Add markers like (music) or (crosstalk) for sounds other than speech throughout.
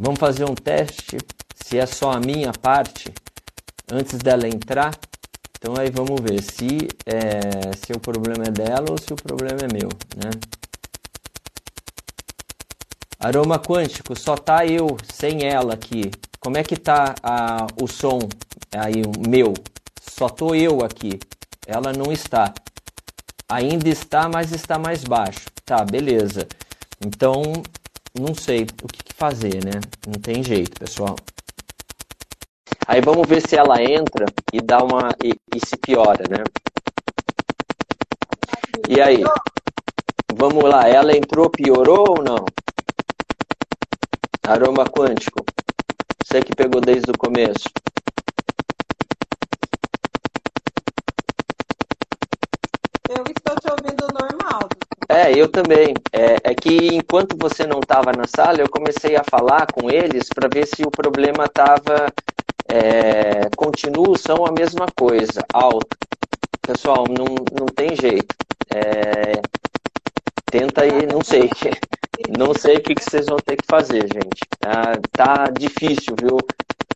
Vamos fazer um teste se é só a minha parte antes dela entrar. Então aí vamos ver se, é, se o problema é dela ou se o problema é meu, né? Aroma quântico, só tá eu sem ela aqui. Como é que tá a, o som aí o meu? Só tô eu aqui. Ela não está. Ainda está, mas está mais baixo. Tá, beleza. Então, não sei o que fazer, né? Não tem jeito, pessoal. Aí vamos ver se ela entra e dá uma e, e se piora, né? E aí? Vamos lá, ela entrou, piorou ou não? Aroma quântico. Você que pegou desde o começo. É, eu também. É, é que enquanto você não estava na sala, eu comecei a falar com eles para ver se o problema estava. É, são a mesma coisa, alto. Pessoal, não, não tem jeito. É, tenta aí, não sei. (laughs) Não sei o que, que vocês vão ter que fazer, gente. Tá, tá difícil, viu?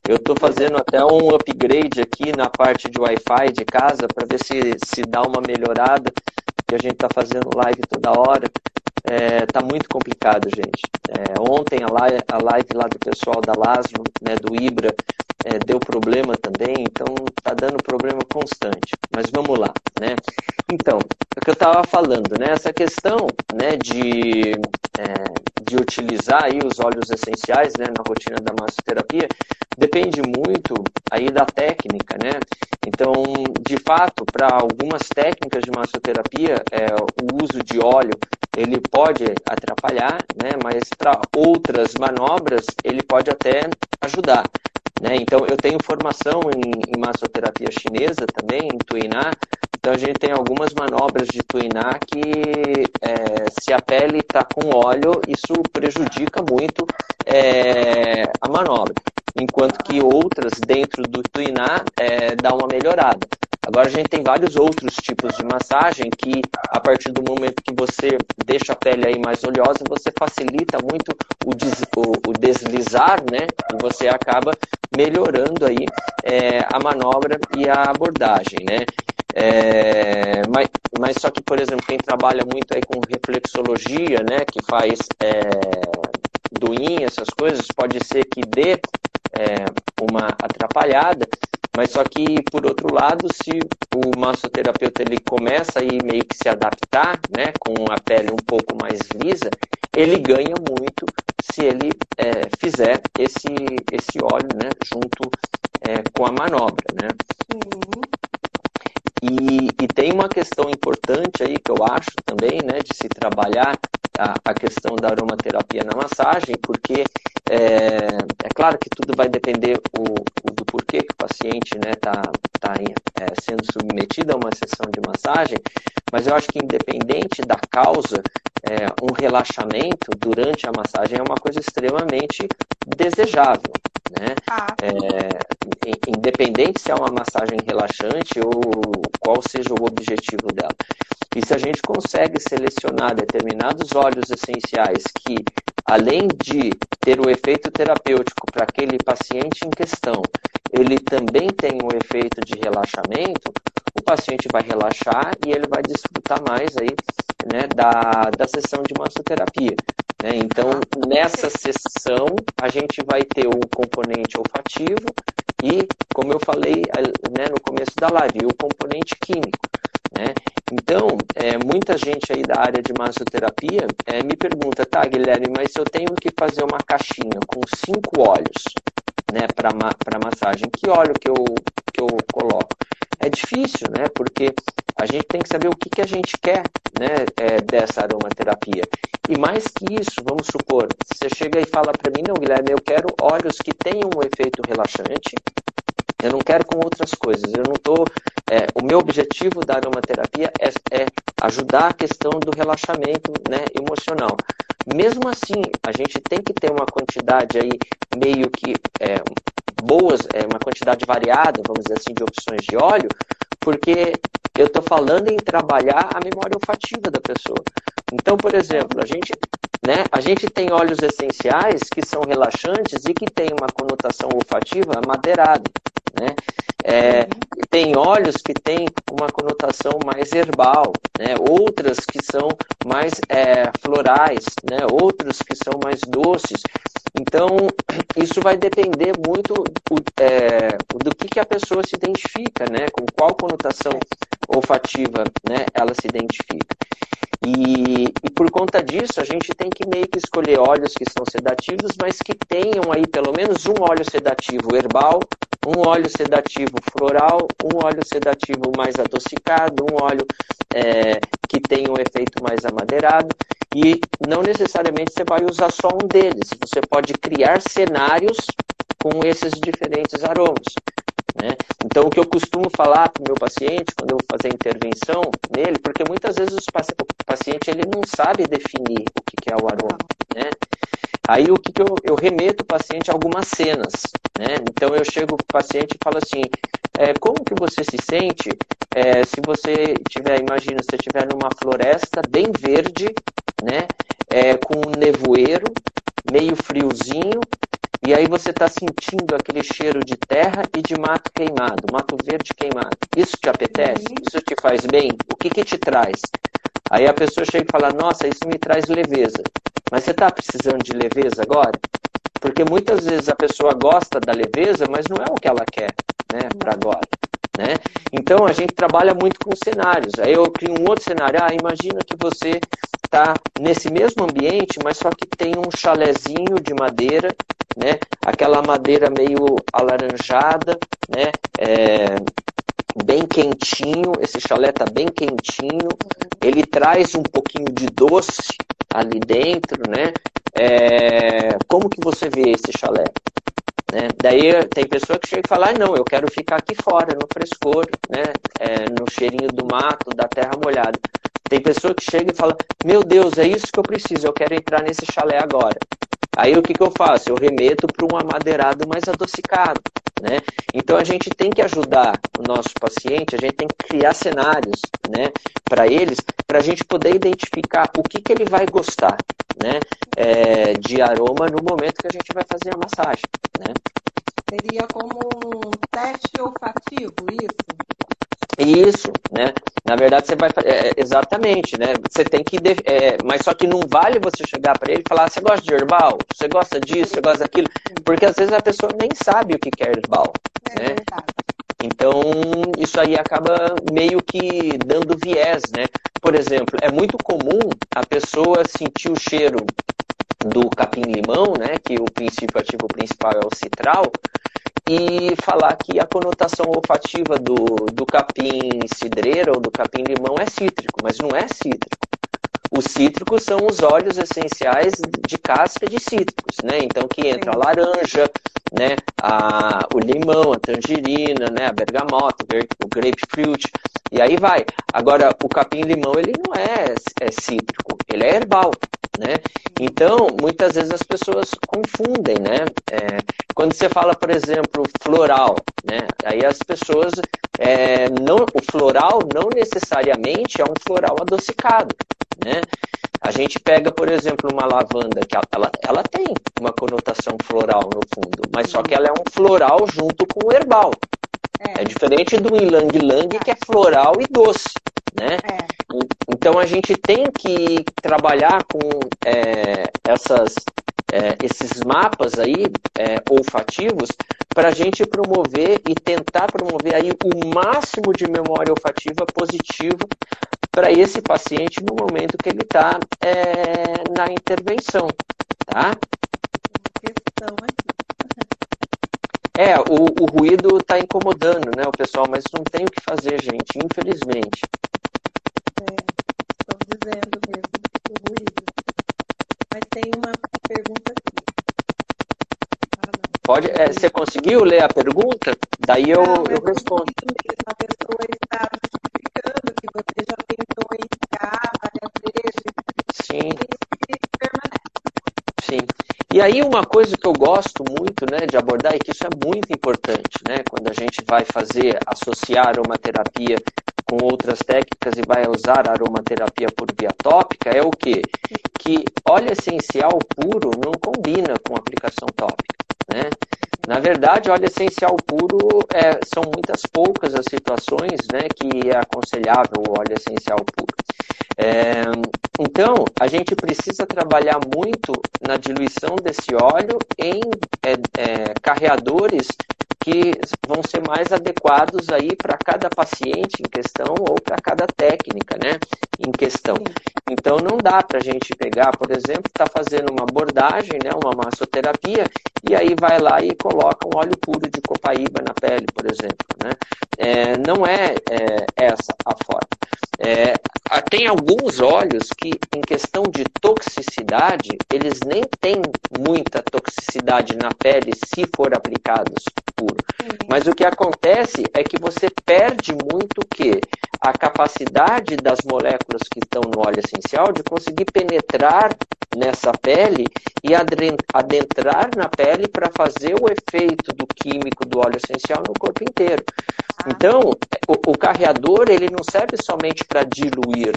Eu estou fazendo até um upgrade aqui na parte de Wi-Fi de casa para ver se, se dá uma melhorada, que a gente está fazendo live toda hora. É, tá muito complicado, gente. É, ontem a live, a live lá do pessoal da Lasmo, né, do Ibra, é, deu problema também, então tá dando problema constante. Mas vamos lá, né? Então, é o que eu estava falando, né? Essa questão, né, de, é, de utilizar aí os óleos essenciais, né, na rotina da massoterapia, depende muito aí da técnica, né? Então, de fato, para algumas técnicas de massoterapia, é, o uso de óleo ele pode atrapalhar, né? Mas para outras manobras ele pode até ajudar. Né? Então, eu tenho formação em, em massoterapia chinesa também, em Tuiná. Então, a gente tem algumas manobras de Tuiná que, é, se a pele está com óleo, isso prejudica muito é, a manobra. Enquanto que outras dentro do Tuiná é, dá uma melhorada. Agora a gente tem vários outros tipos de massagem que, a partir do momento que você deixa a pele aí mais oleosa, você facilita muito o, des, o, o deslizar, né? E você acaba melhorando aí é, a manobra e a abordagem, né? É, mas, mas só que, por exemplo, quem trabalha muito aí com reflexologia, né, que faz é, doinha, essas coisas, pode ser que dê é, uma atrapalhada, mas só que, por outro lado, se o massoterapeuta ele começa a meio que se adaptar, né, com a pele um pouco mais lisa, ele ganha muito se ele é, fizer esse, esse óleo, né, junto é, com a manobra, né. Uhum. E, e, tem uma questão importante aí que eu acho também, né, de se trabalhar a, a questão da aromaterapia na massagem, porque é, é claro que tudo vai depender o, o do porquê que o paciente está né, tá, tá é, sendo submetido a uma sessão de massagem, mas eu acho que independente da causa, é, um relaxamento durante a massagem é uma coisa extremamente desejável. Né? Ah. É, independente se é uma massagem relaxante ou qual seja o objetivo dela. E se a gente consegue selecionar determinados óleos essenciais que, além de ter o efeito terapêutico para aquele paciente em questão, ele também tem um efeito de relaxamento, o paciente vai relaxar e ele vai desfrutar mais aí, né, da, da sessão de massoterapia. Né? Então, nessa sessão, a gente vai ter o componente olfativo e, como eu falei né, no começo da live, o componente químico. Né? Então, é, muita gente aí da área de massoterapia é, me pergunta, tá, Guilherme, mas eu tenho que fazer uma caixinha com cinco óleos né, para massagem, que óleo que eu, que eu coloco? É difícil, né? Porque a gente tem que saber o que, que a gente quer né, é, dessa aromaterapia. E mais que isso, vamos supor, você chega e fala para mim, não, Guilherme, eu quero óleos que tenham um efeito relaxante, eu não quero com outras coisas. Eu não tô. É, o meu objetivo da aromaterapia é, é, ajudar a questão do relaxamento né, emocional. Mesmo assim, a gente tem que ter uma quantidade aí meio que é, boas, é, uma quantidade variada, vamos dizer assim, de opções de óleo, porque eu estou falando em trabalhar a memória olfativa da pessoa. Então, por exemplo, a gente né? A gente tem óleos essenciais que são relaxantes e que têm uma conotação olfativa madeirada, né? É, tem óleos que têm uma conotação mais herbal, né? outras que são mais é, florais, né? outros que são mais doces. Então, (clears throat) isso vai depender muito é, do que, que a pessoa se identifica, né? com qual conotação olfativa né? ela se identifica. E, e, por conta disso, a gente tem que meio que escolher óleos que são sedativos, mas que tenham aí pelo menos um óleo sedativo herbal, um óleo sedativo floral, um óleo sedativo mais adocicado, um óleo é, que tenha um efeito mais amadeirado. E não necessariamente você vai usar só um deles, você pode criar cenários com esses diferentes aromas. Né? Então, o que eu costumo falar para o meu paciente, quando eu vou fazer a intervenção nele, porque muitas vezes o paciente ele não sabe definir o que, é o aroma. Né? Aí, o que, que eu, eu remeto o paciente a algumas cenas. Né? Então, eu chego para o paciente e falo assim: é, como que você se sente é, se você tiver, imagina, você estiver numa floresta bem verde, né? É, com um nevoeiro, meio friozinho, e aí você está sentindo aquele cheiro de terra e de mato queimado, mato verde queimado. Isso te apetece? Uhum. Isso te faz bem? O que, que te traz? Aí a pessoa chega e fala: Nossa, isso me traz leveza. Mas você está precisando de leveza agora? Porque muitas vezes a pessoa gosta da leveza, mas não é o que ela quer né, para agora. Né? Então a gente trabalha muito com cenários. Aí eu crio um outro cenário. Ah, imagina que você está nesse mesmo ambiente, mas só que tem um chalezinho de madeira né? Aquela madeira meio alaranjada, né? É, bem quentinho, esse chalé tá bem quentinho, ele traz um pouquinho de doce ali dentro, né? É, como que você vê esse chalé? Né? Daí tem pessoa que chega e fala, ah, não, eu quero ficar aqui fora, no frescor, né? É, no cheirinho do mato, da terra molhada. Tem pessoa que chega e fala, meu Deus, é isso que eu preciso, eu quero entrar nesse chalé agora. Aí o que, que eu faço? Eu remeto para um amadeirado mais adocicado. Né? Então a gente tem que ajudar o nosso paciente, a gente tem que criar cenários né, para eles, para a gente poder identificar o que, que ele vai gostar né, é, de aroma no momento que a gente vai fazer a massagem. Né? Seria como um teste olfativo, isso? Isso, né? Na verdade, você vai é, é, exatamente, né? Você tem que, é, mas só que não vale você chegar para ele e falar: você gosta de herbal? Você gosta disso? Você gosta daquilo? Porque às vezes a pessoa nem sabe o que é herbal, é né? Então, isso aí acaba meio que dando viés, né? Por exemplo, é muito comum a pessoa sentir o cheiro do capim-limão, né, que o princípio ativo principal é o citral, e falar que a conotação olfativa do, do capim cidreira ou do capim-limão é cítrico, mas não é cítrico. Os cítricos são os óleos essenciais de casca de cítricos, né? Então que entra a laranja, né? A, o limão, a tangerina, né? A bergamota, o grapefruit, e aí vai. Agora, o capim-limão, ele não é, é cítrico, ele é herbal, né? Então, muitas vezes as pessoas confundem, né? É, quando você fala, por exemplo, floral, né? Aí as pessoas, é, não, o floral não necessariamente é um floral adocicado, né? A gente pega, por exemplo, uma lavanda, que ela, ela tem uma conotação floral no fundo, mas só que ela é um floral junto com o herbal. É, é diferente do ilang lang que é floral e doce, né? É. Então a gente tem que trabalhar com é, essas, é, esses mapas aí é, olfativos para a gente promover e tentar promover aí o máximo de memória olfativa positiva para esse paciente no momento que ele está é, na intervenção, tá? Questão aqui. É, o, o ruído está incomodando, né, o pessoal, mas não tem o que fazer, gente, infelizmente. É, estou dizendo mesmo o ruído. Mas tem uma pergunta aqui. Ah, Pode, é, você conseguiu ler a pergunta? Daí eu, não, eu respondo. A pessoa está que você já tentou entrar várias vezes. Sim. Sim. E aí uma coisa que eu gosto muito né, de abordar, e que isso é muito importante, né, quando a gente vai fazer, associar aromaterapia com outras técnicas e vai usar aromaterapia por via tópica, é o quê? Que, óleo essencial puro não combina com aplicação tópica, né? Na verdade, óleo essencial puro é, são muitas poucas as situações né, que é aconselhável o óleo essencial puro. É, então, a gente precisa trabalhar muito na diluição desse óleo em é, é carreadores que vão ser mais adequados aí para cada paciente em questão ou para cada técnica, né, em questão. Então não dá para a gente pegar, por exemplo, está fazendo uma abordagem, né, uma massoterapia e aí vai lá e coloca um óleo puro de copaíba na pele, por exemplo, né? É, não é, é, essa a forma. É, tem alguns óleos que, em questão de toxicidade, eles nem têm muita toxicidade na pele se for aplicados puro. Uhum. Mas o que acontece é que você perde muito o quê? A capacidade das moléculas que estão no óleo essencial de conseguir penetrar nessa pele e adentrar na pele para fazer o efeito do químico do óleo essencial no corpo inteiro. Então, o, o carreador ele não serve somente para diluir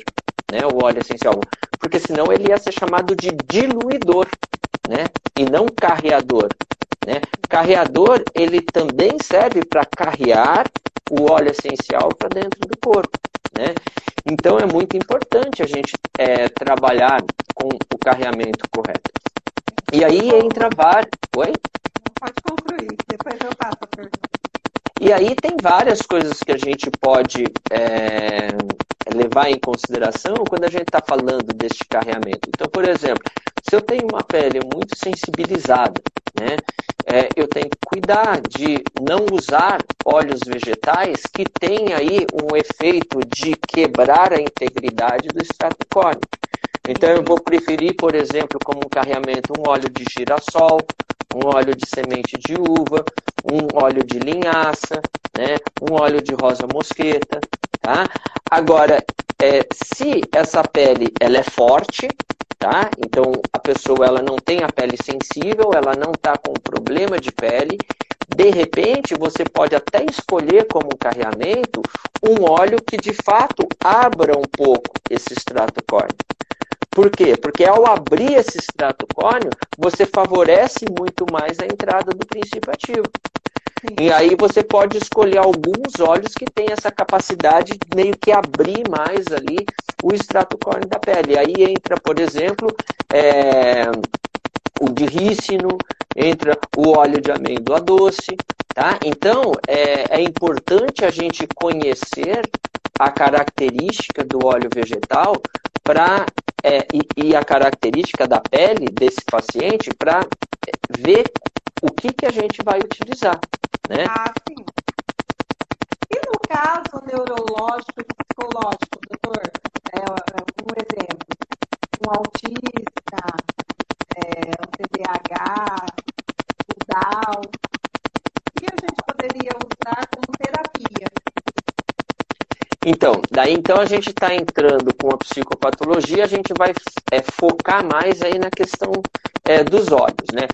né, o óleo essencial, porque senão ele ia ser chamado de diluidor, né, e não carreador. Né? Carreador ele também serve para carrear o óleo essencial para dentro do corpo. Né? Então é muito importante a gente é, trabalhar com o carreamento correto. E aí entra vários. Oi? Pode concluir, depois eu passo a pergunta. E aí tem várias coisas que a gente pode é, levar em consideração quando a gente está falando deste carreamento. Então, por exemplo, se eu tenho uma pele muito sensibilizada, né, é, eu tenho que cuidar de não usar óleos vegetais que têm aí um efeito de quebrar a integridade do extrato córneo. Então eu vou preferir, por exemplo, como um carreamento, um óleo de girassol, um óleo de semente de uva, um óleo de linhaça, né, um óleo de rosa mosqueta, tá? Agora, é, se essa pele ela é forte, tá? Então a pessoa ela não tem a pele sensível, ela não está com problema de pele, de repente você pode até escolher como carreamento um óleo que de fato abra um pouco esse extrato córneo. Por quê? Porque ao abrir esse extrato córneo, você favorece muito mais a entrada do princípio ativo. E aí você pode escolher alguns óleos que têm essa capacidade de meio que abrir mais ali o extrato córneo da pele. E aí entra, por exemplo, é, o de rícino, entra o óleo de amêndoa doce, tá? Então, é, é importante a gente conhecer a característica do óleo vegetal para é, e, e, a característica da pele desse paciente para ver o que, que a gente vai utilizar. Né? Ah, sim. E no caso neurológico e psicológico, doutor, é, um exemplo, um autista, é, um TDAH, o Down, o que a gente poderia usar como terapia? Então, daí então a gente está entrando com a psicopatologia, a gente vai é, focar mais aí na questão é, dos olhos, né?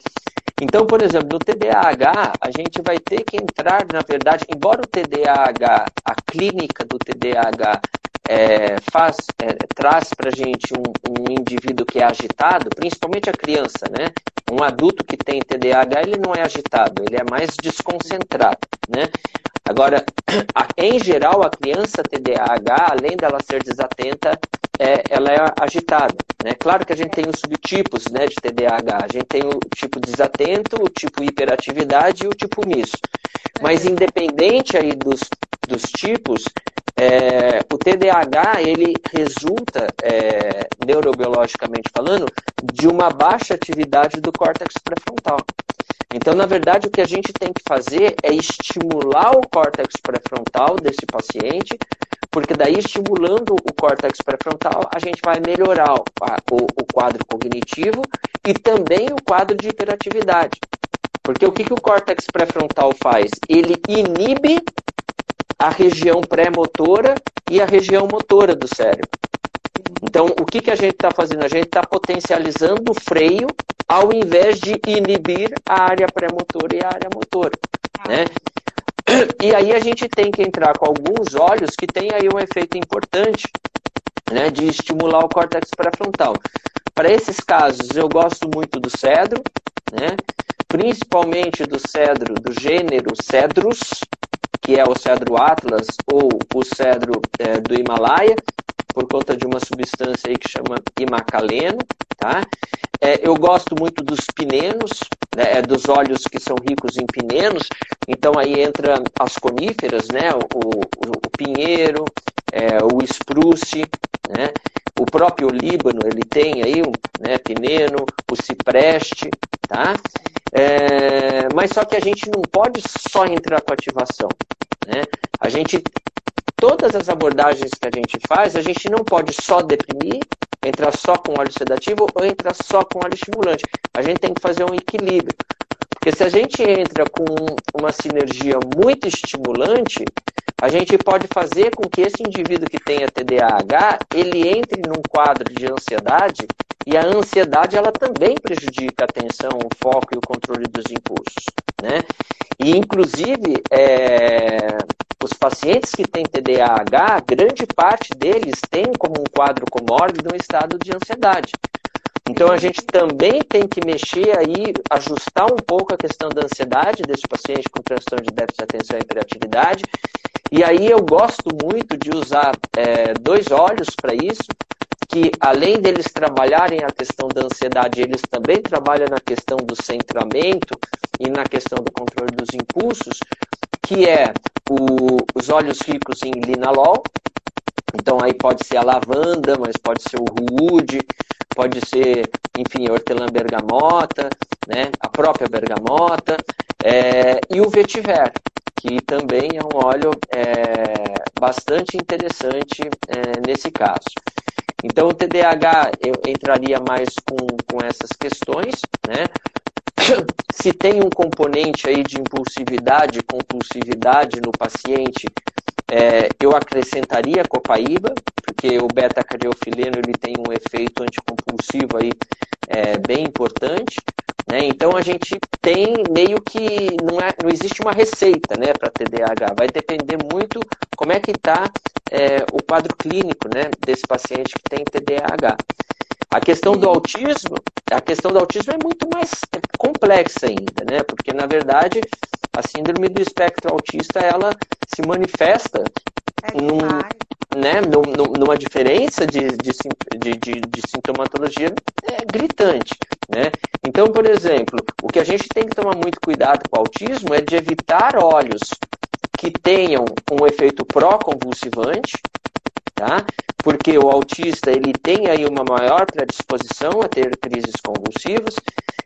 Então, por exemplo, no TDAH, a gente vai ter que entrar, na verdade, embora o TDAH, a clínica do TDAH é, faz, é, traz para a gente um, um, indivíduo que é agitado, principalmente a criança, né? Um adulto que tem TDAH, ele não é agitado, ele é mais desconcentrado, né? Agora, (clears throat) em geral, a criança TDAH, além dela ser desatenta, é, ela é agitada. Né? Claro que a gente tem os subtipos né, de TDAH. A gente tem o tipo desatento, o tipo hiperatividade e o tipo misto. Mas independente aí dos, dos tipos, é, o TDAH ele resulta, é, neurobiologicamente falando, de uma baixa atividade do córtex pré-frontal. Então, na verdade, o que a gente tem que fazer é estimular o córtex pré-frontal desse paciente, porque daí, estimulando o córtex pré-frontal, a gente vai melhorar o, o, o, quadro cognitivo e também o quadro de hiperatividade. Porque o que, que o córtex pré-frontal faz? Ele inibe a região pré-motora e a região motora do cérebro. Então, o que, que a gente está fazendo? A gente está potencializando o freio ao invés de inibir a área pré-motora e a área motora. Né? E aí a gente tem que entrar com alguns olhos que tem aí um efeito importante né, de estimular o córtex pré-frontal. para esses casos, eu gosto muito do cedro, né? principalmente do cedro do gênero Cedrus, que é o cedro Atlas ou o cedro é, do Himalaia, por conta de uma substância aí que chama imacaleno, tá? É, eu gosto muito dos pinenos, né, é, dos óleos que são ricos em pinenos, então aí entra as coníferas, né, o, o, o pinheiro, é, o spruce, né, o próprio Líbano, ele tem aí o né, pineno, o cipreste, tá? É, mas só que a gente não pode só entrar com ativação, né? A gente todas as abordagens que a gente faz, a gente não pode só deprimir, entrar só com óleo sedativo ou entrar só com óleo estimulante. A gente tem que fazer um equilíbrio. Porque se a gente entra com uma sinergia muito estimulante, a gente pode fazer com que esse indivíduo que tenha TDAH, ele entre num quadro de ansiedade e a ansiedade ela também prejudica a atenção, o foco e o controle dos impulsos, né? E inclusive é, os pacientes que têm TDAH, grande parte deles tem como um quadro comórbido um estado de ansiedade. Então a gente também tem que mexer aí, ajustar um pouco a questão da ansiedade desse paciente com transtorno de déficit de atenção e hiperatividade. E aí eu gosto muito de usar é, dois olhos para isso, que além deles trabalharem a questão da ansiedade, eles também trabalham na questão do centramento e na questão do controle dos impulsos, que é o, os óleos ricos em linalol. Então aí pode ser a lavanda, mas pode ser o rude, pode ser, enfim, hortelã bergamota, né, a própria bergamota, é, e o vetiver, que também é um óleo é, bastante interessante é, nesse caso. Então, o TDAH eu entraria mais com, com essas questões, né? (coughs) Se tem um componente aí de impulsividade, compulsividade no paciente, é, eu acrescentaria copaíba, porque o beta-cardiofileno ele tem um efeito anticompulsivo aí é, bem importante. Né? Então a gente tem meio que não, é, não existe uma receita né, para TDAH. Vai depender muito como é que está é, o quadro clínico né, desse paciente que tem TDAH. A questão do autismo, a questão do autismo é muito mais complexa ainda, né? Porque na verdade a síndrome do espectro autista ela se manifesta é num, né, numa diferença de, de, de, de, sintomatologia é gritante. Né? Então, por exemplo, o que a gente tem que tomar muito cuidado com o autismo é de evitar óleos que tenham um efeito pró-convulsivante, tá? porque o autista ele tem aí uma maior predisposição a ter crises convulsivas.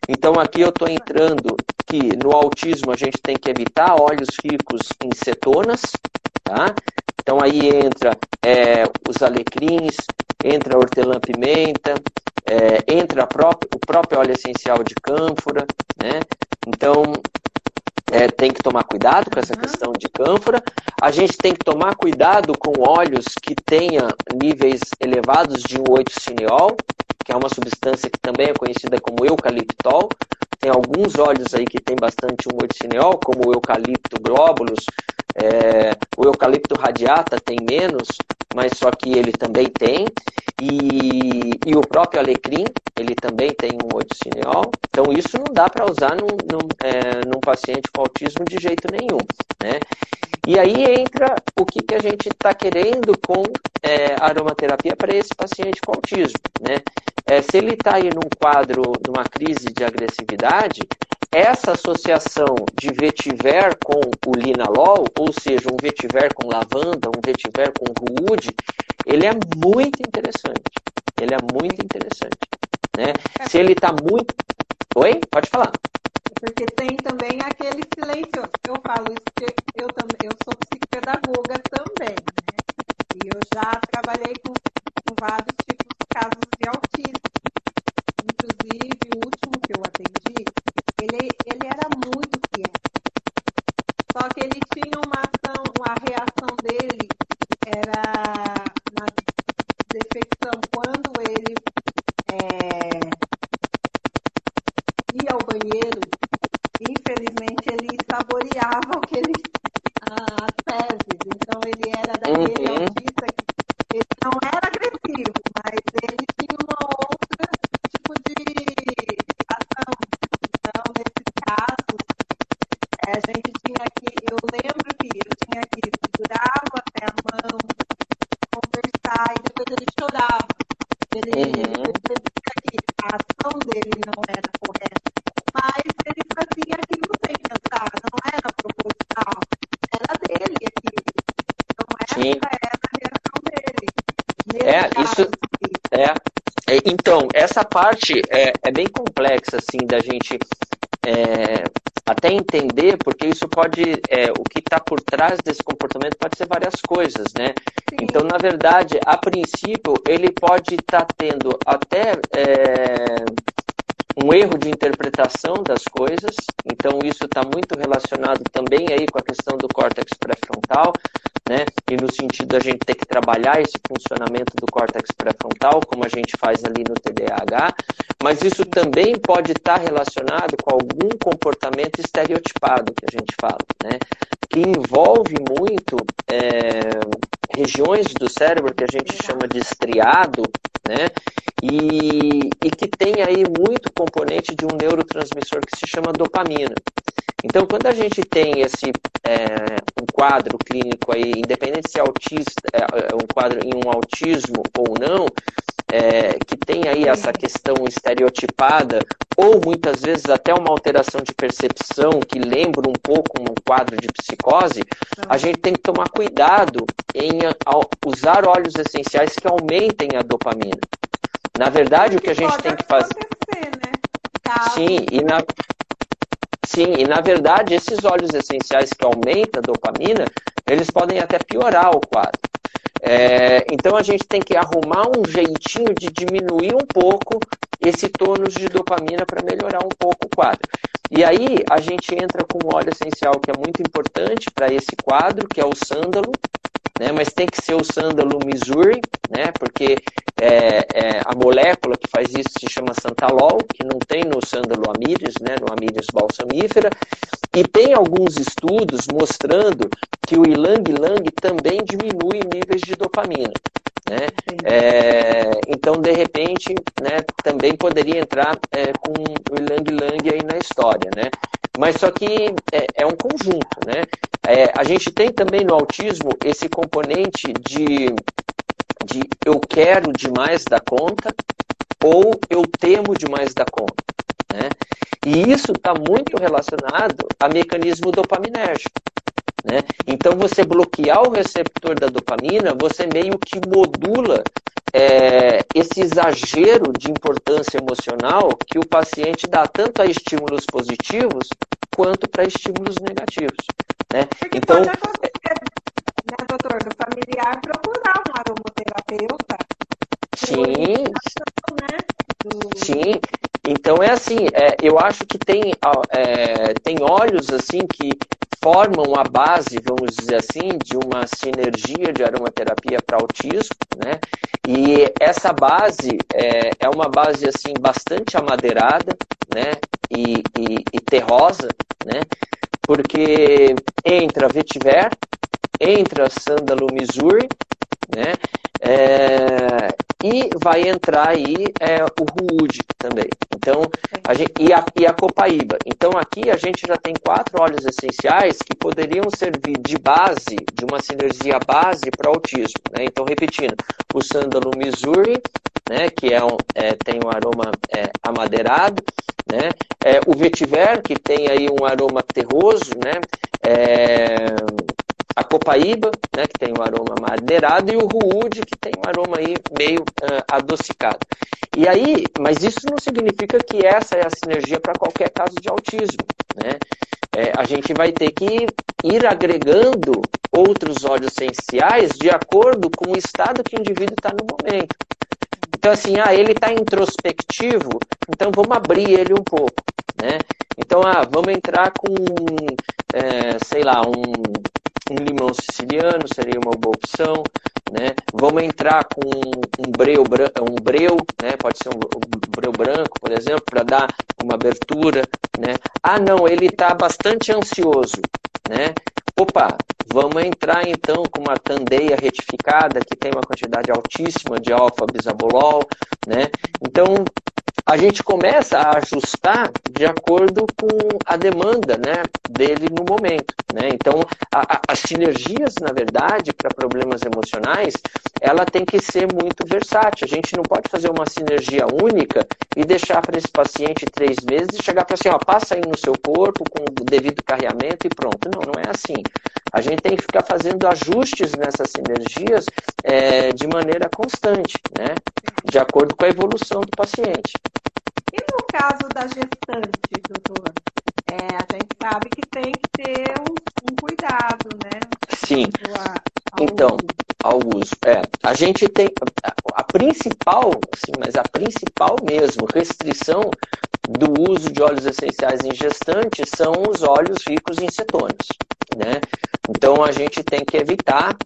Então aqui eu estou entrando que no autismo a gente tem que evitar óleos ricos em cetonas, tá? Então aí entra é, os alecrins, entra a hortelã-pimenta, é, entra o próprio óleo essencial de cânfora, né? Então é, tem que tomar cuidado com essa uhum. questão de cânfora. A gente tem que tomar cuidado com óleos que tenha níveis elevados de 1,8-cineol, que é uma substância que também é conhecida como eucaliptol. Tem alguns óleos aí que tem bastante 1,8-cineol, como o eucalipto glóbulos, é, o eucalipto radiata tem menos, mas só que ele também tem. E, e o próprio alecrim, ele também tem um 8-cineol. Então, isso não dá para usar num, num, é, num, paciente com autismo de jeito nenhum. Né? E aí entra o que, que a gente está querendo com é, aromaterapia para esse paciente com autismo. Né? É, se ele está aí num quadro, numa crise de agressividade, essa associação de vetiver com o linalol, ou seja, um vetiver com lavanda, um vetiver com rude, ele é muito interessante. Ele é muito interessante. Né? É. Se ele está muito. Oi? Pode falar. Porque tem também aquele silêncio. Eu falo isso porque eu, também, eu sou psicopedagoga também. Né? E eu já trabalhei com, com vários tipos de casos de autismo. Inclusive, o último que eu atendi, ele, ele era muito quieto. Só que ele tinha uma ação, uma reação dele era na defecção quando ele é, ia ao banheiro, infelizmente ele saboreava o que ele as fezes. Então ele era daquele uhum. autista que ele não era agressivo, parte é, é, bem complexa, assim, da gente é, até entender, porque isso pode, é, o que está por trás desse comportamento pode ser várias coisas, né? Sim. Então, na verdade, a princípio, ele pode estar tá tendo até é, um erro de interpretação das coisas, então isso está muito relacionado também aí com a questão do córtex pré-frontal, né? E no sentido da gente ter que trabalhar esse funcionamento do córtex pré-frontal, como a gente faz ali no TDAH, mas isso também pode estar relacionado com algum comportamento estereotipado que a gente fala, né? Que envolve muito é, regiões do cérebro que a gente chama de estriado, né? E, e que tem aí muito componente de um neurotransmissor que se chama dopamina. Então, quando a gente tem esse é, um quadro clínico aí, independente se é autista, é, é um quadro em um autismo ou não, é, que tem aí essa questão estereotipada, ou muitas vezes até uma alteração de percepção que lembra um pouco um quadro de psicose, a gente tem que tomar cuidado em usar óleos essenciais que aumentem a dopamina. Na verdade, o que a gente tem que fazer. Né? Sim, e na, Sim, e na verdade, esses óleos essenciais que aumentam a dopamina, eles podem até piorar o quadro. É, então a gente tem que arrumar um jeitinho de diminuir um pouco esse tônus de dopamina para melhorar um pouco o quadro. E aí a gente entra com um óleo essencial que é muito importante para esse quadro, que é o sândalo, né? mas tem que ser o sândalo Missouri, né? porque é, é, a molécula que faz isso se chama santalol, que não tem no sândalo amíris, né? no amíris balsamífera, e tem alguns estudos mostrando que o ilang-ilang também diminui níveis de dopamina. Né? É, então, de repente, né, também poderia entrar é, com o Lang Lang aí na história, né? Mas só que é, é um conjunto, né? É, a gente tem também no autismo esse componente de, de eu quero demais da conta ou eu temo demais da conta, né? E isso está muito relacionado a mecanismo dopaminérgico. Né? Então, você bloquear o receptor da dopamina, você meio que modula é, esse exagero de importância emocional que o paciente dá tanto a estímulos positivos quanto para estímulos negativos. Né? Então, né, doutor, do familiar procurar um aromaterapeuta. Sim. Né? Sim. Então é assim, é, eu acho que tem, é, tem óleos assim que formam a base, vamos dizer assim, de uma sinergia de aromaterapia para autismo, né? E essa base é, é uma base assim bastante amadeirada, né? E, e, e terrosa, né? Porque entra vetiver, entra sândalo missouri, né? É, e vai entrar aí é, o rude também. Então, a gente, e, a, e a copaíba. Então, aqui a gente já tem quatro óleos essenciais que poderiam servir de base, de uma sinergia base para autismo. Né? Então, repetindo, o sândalo Missouri, né, que é, um, é tem um aroma é, amadeirado, né? É, o vetiver, que tem aí um aroma terroso, né? A copaíba, né, que tem um aroma madeirado, e o ruúde, que tem um aroma aí meio uh, adocicado. E aí, mas isso não significa que essa é a sinergia para qualquer caso de autismo, né? É, a gente vai ter que ir agregando outros óleos essenciais de acordo com o estado que o indivíduo está no momento. Então, assim, ah, ele está introspectivo, então vamos abrir ele um pouco, né? Então, ah, vamos entrar com, é, sei lá, um, um limão siciliano seria uma boa opção, né? Vamos entrar com um breu, um breu, né? Pode ser um, breu branco, por exemplo, para dar uma abertura, né? Ah, não, ele está bastante ansioso, né? Opa, vamos entrar então com uma candeia retificada que tem uma quantidade altíssima de alfa-bisabolol, né? Então, a gente começa a ajustar de acordo com a demanda né, dele no momento. Né? Então, a, a, as sinergias, na verdade, para problemas emocionais, ela tem que ser muito versátil. A gente não pode fazer uma sinergia única e deixar para esse paciente três meses e chegar para assim, ó, passa aí no seu corpo com o devido carreamento e pronto. Não, não é assim. A gente tem que ficar fazendo ajustes nessas sinergias é, de maneira constante, né? De acordo com a evolução do paciente. E no caso da gestante, doutor? É, a gente sabe que tem que ter um, um cuidado, né? Sim. então, ao uso. É, a gente tem a, a principal, sim, mas a principal mesmo restrição do uso de óleos essenciais em gestantes são os óleos ricos em cetonas, né? Então a gente tem que evitar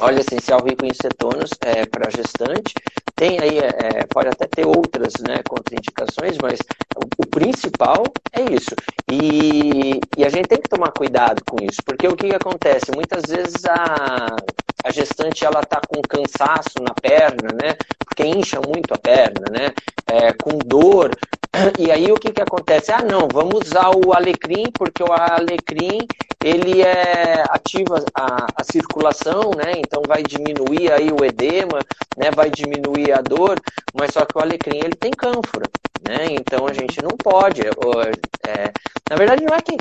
óleo essencial rico em cetonas é, para gestante. Tem aí, é, pode até ter outras né, contraindicações, mas o, o principal é isso. E, e, a gente tem que tomar cuidado com isso, porque o que, que acontece? Muitas vezes a, a gestante ela está com cansaço na perna, né? Porque incha muito a perna, né? É, com dor. (clears throat) E aí o que, que acontece? Ah, não, vamos usar o alecrim, porque o alecrim ele é ativa a, a circulação, né? Então vai diminuir aí o edema, né? Vai diminuir a dor, mas só que o alecrim ele tem cânfora, né? Então a gente não pode. É, na verdade não é que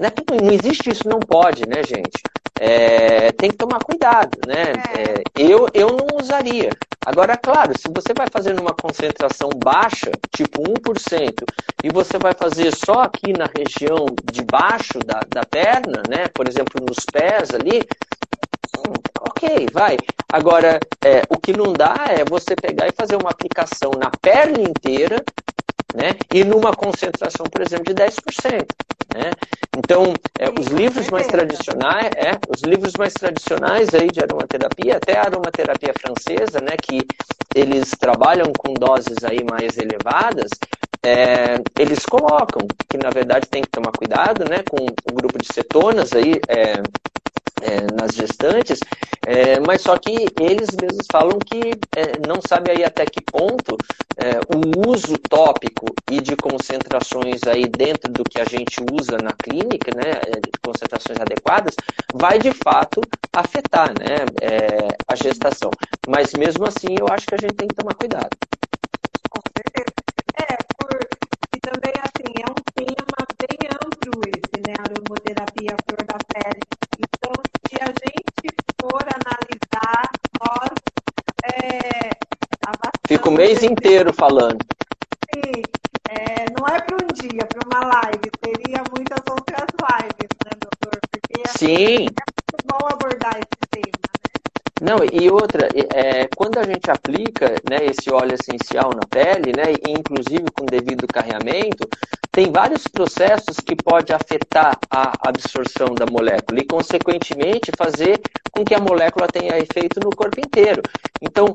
não, é que não existe isso, não pode, né, gente? É, tem que tomar cuidado, né? É. é, eu, eu não usaria. Agora, claro, se você vai fazer numa concentração baixa, tipo 1%, e você vai fazer só aqui na região de baixo da, da perna, né? Por exemplo, nos pés ali, hum, ok, vai. Agora, é, o que não dá é você pegar e fazer uma aplicação na perna inteira, né? E numa concentração, por exemplo, de 10%. Né? Então, é, os livros mais tradicionais, é, os livros mais tradicionais aí de aromaterapia, até a aromaterapia francesa, né, que eles trabalham com doses aí mais elevadas, é, eles colocam que na verdade tem que tomar cuidado, né, com o grupo de cetonas aí é, nas gestantes, é, mas só que eles mesmos falam que é, não sabe aí até que ponto é, o uso tópico e de concentrações aí dentro do que a gente usa na clínica, né, é, concentrações adequadas, vai de fato afetar, né, a gestação. Mas mesmo assim, eu acho que a gente tem que tomar cuidado. Com certeza. Né, aromoterapia flor da pele. Então, se a gente for analisar, nós é, Fico o mês inteiro falando. Sim, é, não é para um dia, para uma live, teria muitas outras lives, né, doutor? Porque é Sim. é muito bom abordar esse tema, né? Não, e outra, é, quando a gente aplica né, esse óleo essencial na pele, né, inclusive com devido carreamento, tem vários processos que pode afetar a absorção da molécula e, consequentemente, fazer com que a molécula tenha efeito no corpo inteiro. Então,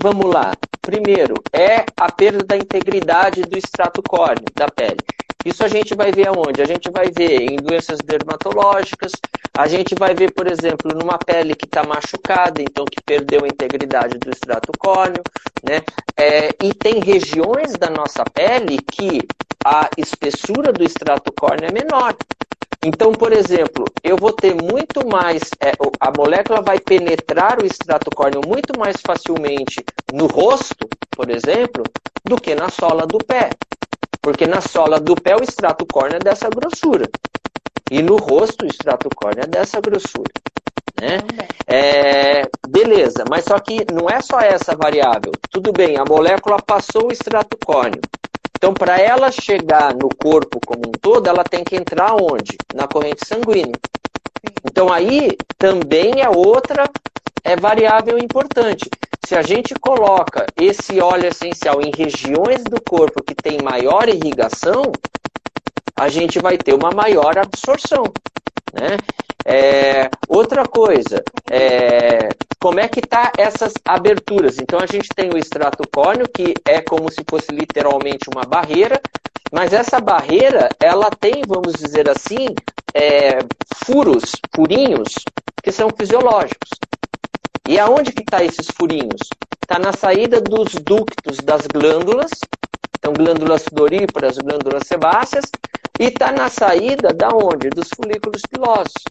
vamos lá. Primeiro, é a perda da integridade do extrato córneo da pele. Isso a gente vai ver aonde? A gente vai ver em doenças dermatológicas, a gente vai ver, por exemplo, numa pele que está machucada, então que perdeu a integridade do extrato córneo, né? É, e tem regiões da nossa pele que a espessura do extrato córneo é menor. Então, por exemplo, eu vou ter muito mais, é, a molécula vai penetrar o extrato córneo muito mais facilmente no rosto, por exemplo, do que na sola do pé. Porque na sola do pé o extrato córneo é dessa grossura. E no rosto o extrato córneo é dessa grossura. Né? É, beleza, mas só que não é só essa variável. Tudo bem, a molécula passou o extrato córneo. Então, para ela chegar no corpo como um todo, ela tem que entrar onde? Na corrente sanguínea. Então, aí também é outra é variável importante. Se a gente coloca esse óleo essencial em regiões do corpo que tem maior irrigação, a gente vai ter uma maior absorção. Né? É, outra coisa, é, como é que tá essas aberturas? Então a gente tem o extrato córneo, que é como se fosse literalmente uma barreira, mas essa barreira, ela tem, vamos dizer assim, é, furos, furinhos, que são fisiológicos. E aonde que está esses furinhos? Está na saída dos ductos das glândulas, então glândulas sudoríparas, glândulas sebáceas, e está na saída da onde? Dos folículos pilosos.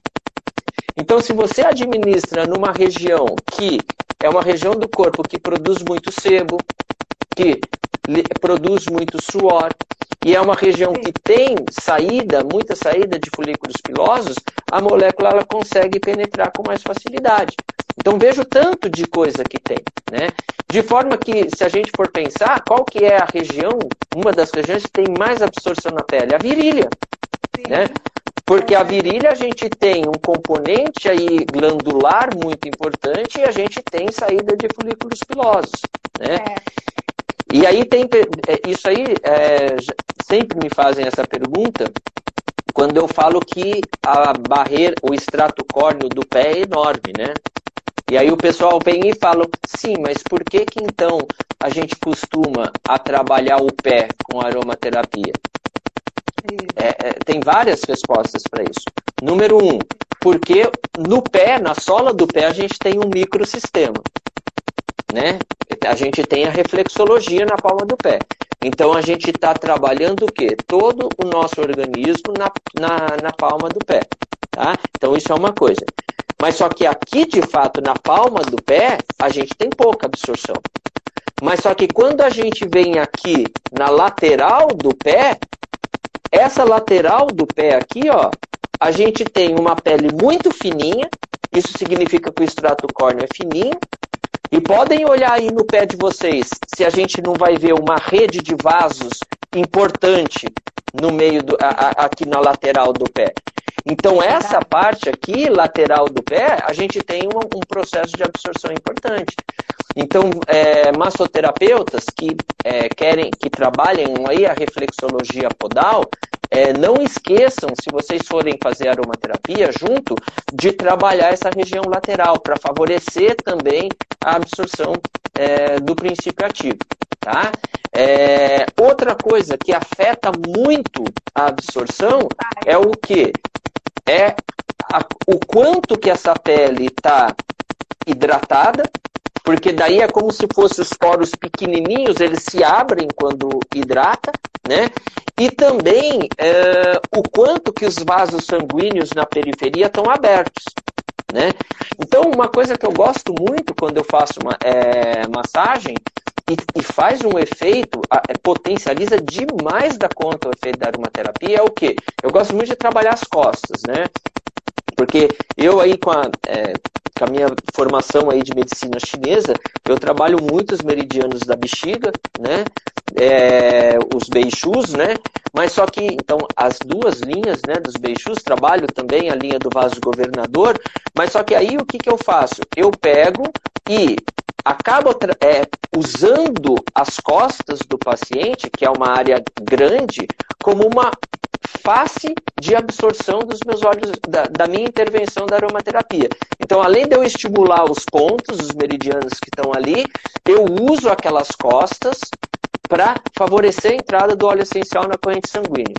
Então, se você administra numa região que é uma região do corpo que produz muito sebo, que produz muito suor, e é uma região que tem saída, muita saída de folículos pilosos, a molécula ela consegue penetrar com mais facilidade. Então vejo tanto de coisa que tem, né? De forma que, se a gente for pensar, qual que é a região, uma das regiões que tem mais absorção na pele? A virilha, Sim. né? Porque a virilha a gente tem um componente aí glandular muito importante e a gente tem saída de folículos pilosos, né? É. E aí tem é, isso aí é, sempre me fazem essa pergunta quando eu falo que a barreira, o extrato córneo do pé é enorme, né? E aí o pessoal vem e fala, sim, mas por que que então a gente costuma a trabalhar o pé com aromaterapia? É, é, tem várias respostas para isso. Número um, porque no pé, na sola do pé, a gente tem um microsistema. Né? A gente tem a reflexologia na palma do pé. Então a gente está trabalhando o quê? Todo o nosso organismo na, na, na palma do pé. Tá? Então isso é uma coisa. Mas só que aqui, de fato, na palma do pé, a gente tem pouca absorção. Mas só que quando a gente vem aqui na lateral do pé, essa lateral do pé aqui, ó, a gente tem uma pele muito fininha, isso significa que o extrato córneo é fininho, e podem olhar aí no pé de vocês se a gente não vai ver uma rede de vasos importante no meio do, a, a, aqui na lateral do pé. Então essa parte aqui lateral do pé, a gente tem um, um processo de absorção importante. Então, é, massoterapeutas que é, querem, que trabalhem aí a reflexologia podal, é, não esqueçam, se vocês forem fazer aromaterapia junto, de trabalhar essa região lateral para favorecer também a absorção é, do princípio ativo. Tá? É, outra coisa que afeta muito a absorção é o que? É a, o quanto que essa pele está hidratada, porque daí é como se fossem os poros pequenininhos, eles se abrem quando hidrata, né? E também é, o quanto que os vasos sanguíneos na periferia estão abertos, né? Então, uma coisa que eu gosto muito quando eu faço uma é, massagem e, e, faz um efeito, é, potencializa demais da conta o efeito da aromaterapia, é o quê? Eu gosto muito de trabalhar as costas, né? Porque eu aí com a, é, com a minha formação aí de medicina chinesa, eu trabalho muitos meridianos da bexiga, né? É, os beixus, né? Mas só que, então, as duas linhas né, dos beixus, trabalho também a linha do vaso governador, mas só que aí o que, que eu faço? Eu pego e acabo é, usando as costas do paciente, que é uma área grande, como uma face de absorção dos meus olhos, da, da, minha intervenção da aromaterapia. Então, além de eu estimular os pontos, os meridianos que estão ali, eu uso aquelas costas para favorecer a entrada do óleo essencial na corrente sanguínea.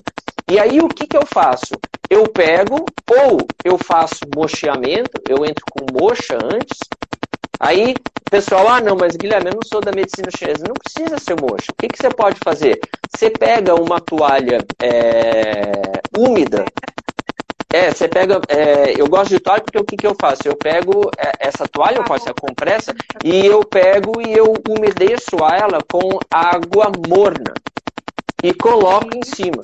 E aí, o que, que eu faço? Eu pego, ou eu faço mocheamento, eu entro com mocha antes, Aí, pessoal, ah, não, mas Guilherme, eu não sou da medicina chinesa. Não precisa ser mocho. O que, que você pode fazer? Você pega uma toalha é, úmida. É, você pega. É, eu gosto de toalha porque o que, que eu faço? Eu pego é, essa toalha, eu faço a compressa, e eu pego e eu umedeço ela com água morna e coloco em cima.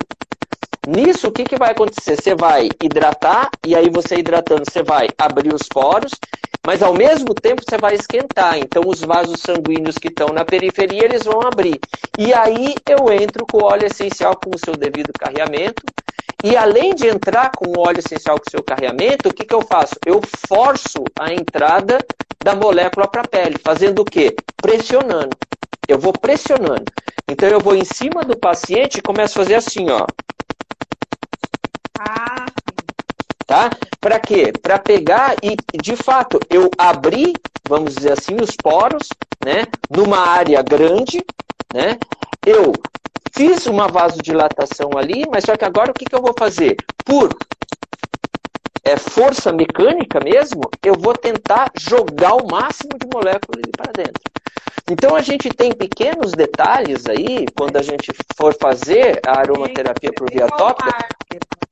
Nisso, o que, que vai acontecer? Você vai hidratar, e aí você hidratando, você vai abrir os poros, mas ao mesmo tempo você vai esquentar. Então os vasos sanguíneos que estão na periferia, eles vão abrir. E aí eu entro com o óleo essencial com o seu devido carreamento. E além de entrar com o óleo essencial com o seu carreamento, o que, que eu faço? Eu forço a entrada da molécula para a pele, fazendo o quê? Pressionando. Eu vou pressionando. Então eu vou em cima do paciente e começo a fazer assim, ó. Ah, tá? Para quê? Para pegar e, de fato, eu abrir, vamos dizer assim, os poros, né? Numa área grande, né? Eu fiz uma vasodilatação ali, mas só que agora o que, que eu vou fazer? Por é, força mecânica mesmo, eu vou tentar jogar o máximo de moléculas ali para dentro. Então a gente tem pequenos detalhes aí, quando a gente for fazer a aromaterapia por via tópica.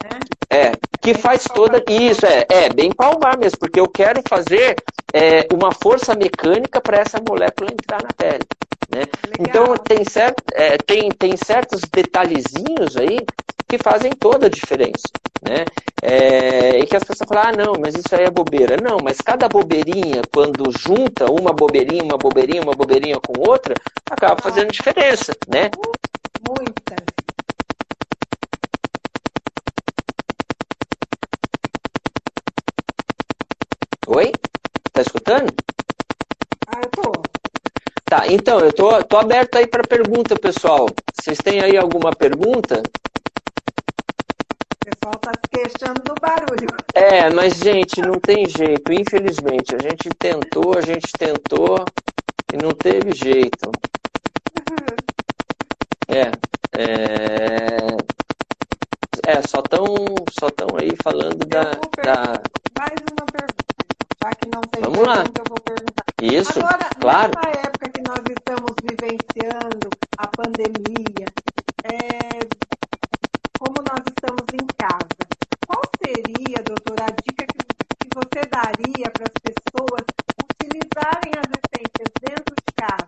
Né? É, que faz toda. Isso, é, é bem palmar mesmo, porque eu quero fazer é, uma força mecânica para essa molécula entrar na pele. Né? Então tem, certo, é, tem, tem certos detalhezinhos aí que fazem toda a diferença. Né? É, e que as pessoas falam, ah, não, mas isso aí é bobeira. Não, mas cada bobeirinha, quando junta uma bobeirinha, uma bobeirinha, uma bobeirinha com outra, acaba fazendo diferença, né? Muitas. Oi? Tá escutando? Ah, eu tô. Tá, então, eu tô, tô aberto aí para pergunta, pessoal. Vocês têm aí alguma pergunta? O pessoal tá se queixando do barulho. É, mas, gente, não tem jeito, infelizmente. A gente tentou, a gente tentou e não teve jeito. (laughs) É, é, é só estão só tão aí falando da, da. Mais uma pergunta. Já que não tem Vamos lá. eu vou perguntar. Isso, Agora, claro. nessa época que nós estamos vivenciando a pandemia, é, como nós estamos em casa, qual seria, doutora, a dica que, que você daria para as pessoas utilizarem as essências dentro de casa?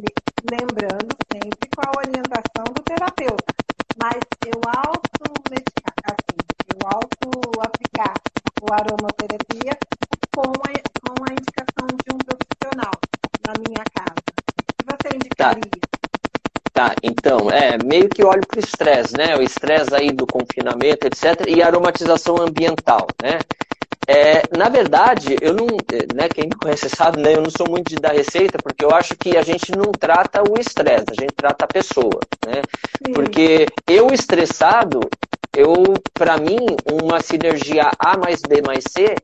Le- Lembrando sempre com a orientação do terapeuta, mas eu auto-medicar, assim, eu auto-aplicar o aromaterapia com a, com a indicação de um profissional na minha casa. O que você indicaria? Tá, então, é meio que olho para o estresse, né? O estresse aí do confinamento, etc. E aromatização ambiental, né? É, na verdade, eu não, né, quem me conhece sabe, né, eu não sou muito de dar receita, porque eu acho que a gente não trata o estresse, a gente trata a pessoa, né? Sim. Porque eu estressado, eu, para mim, uma sinergia A mais B mais C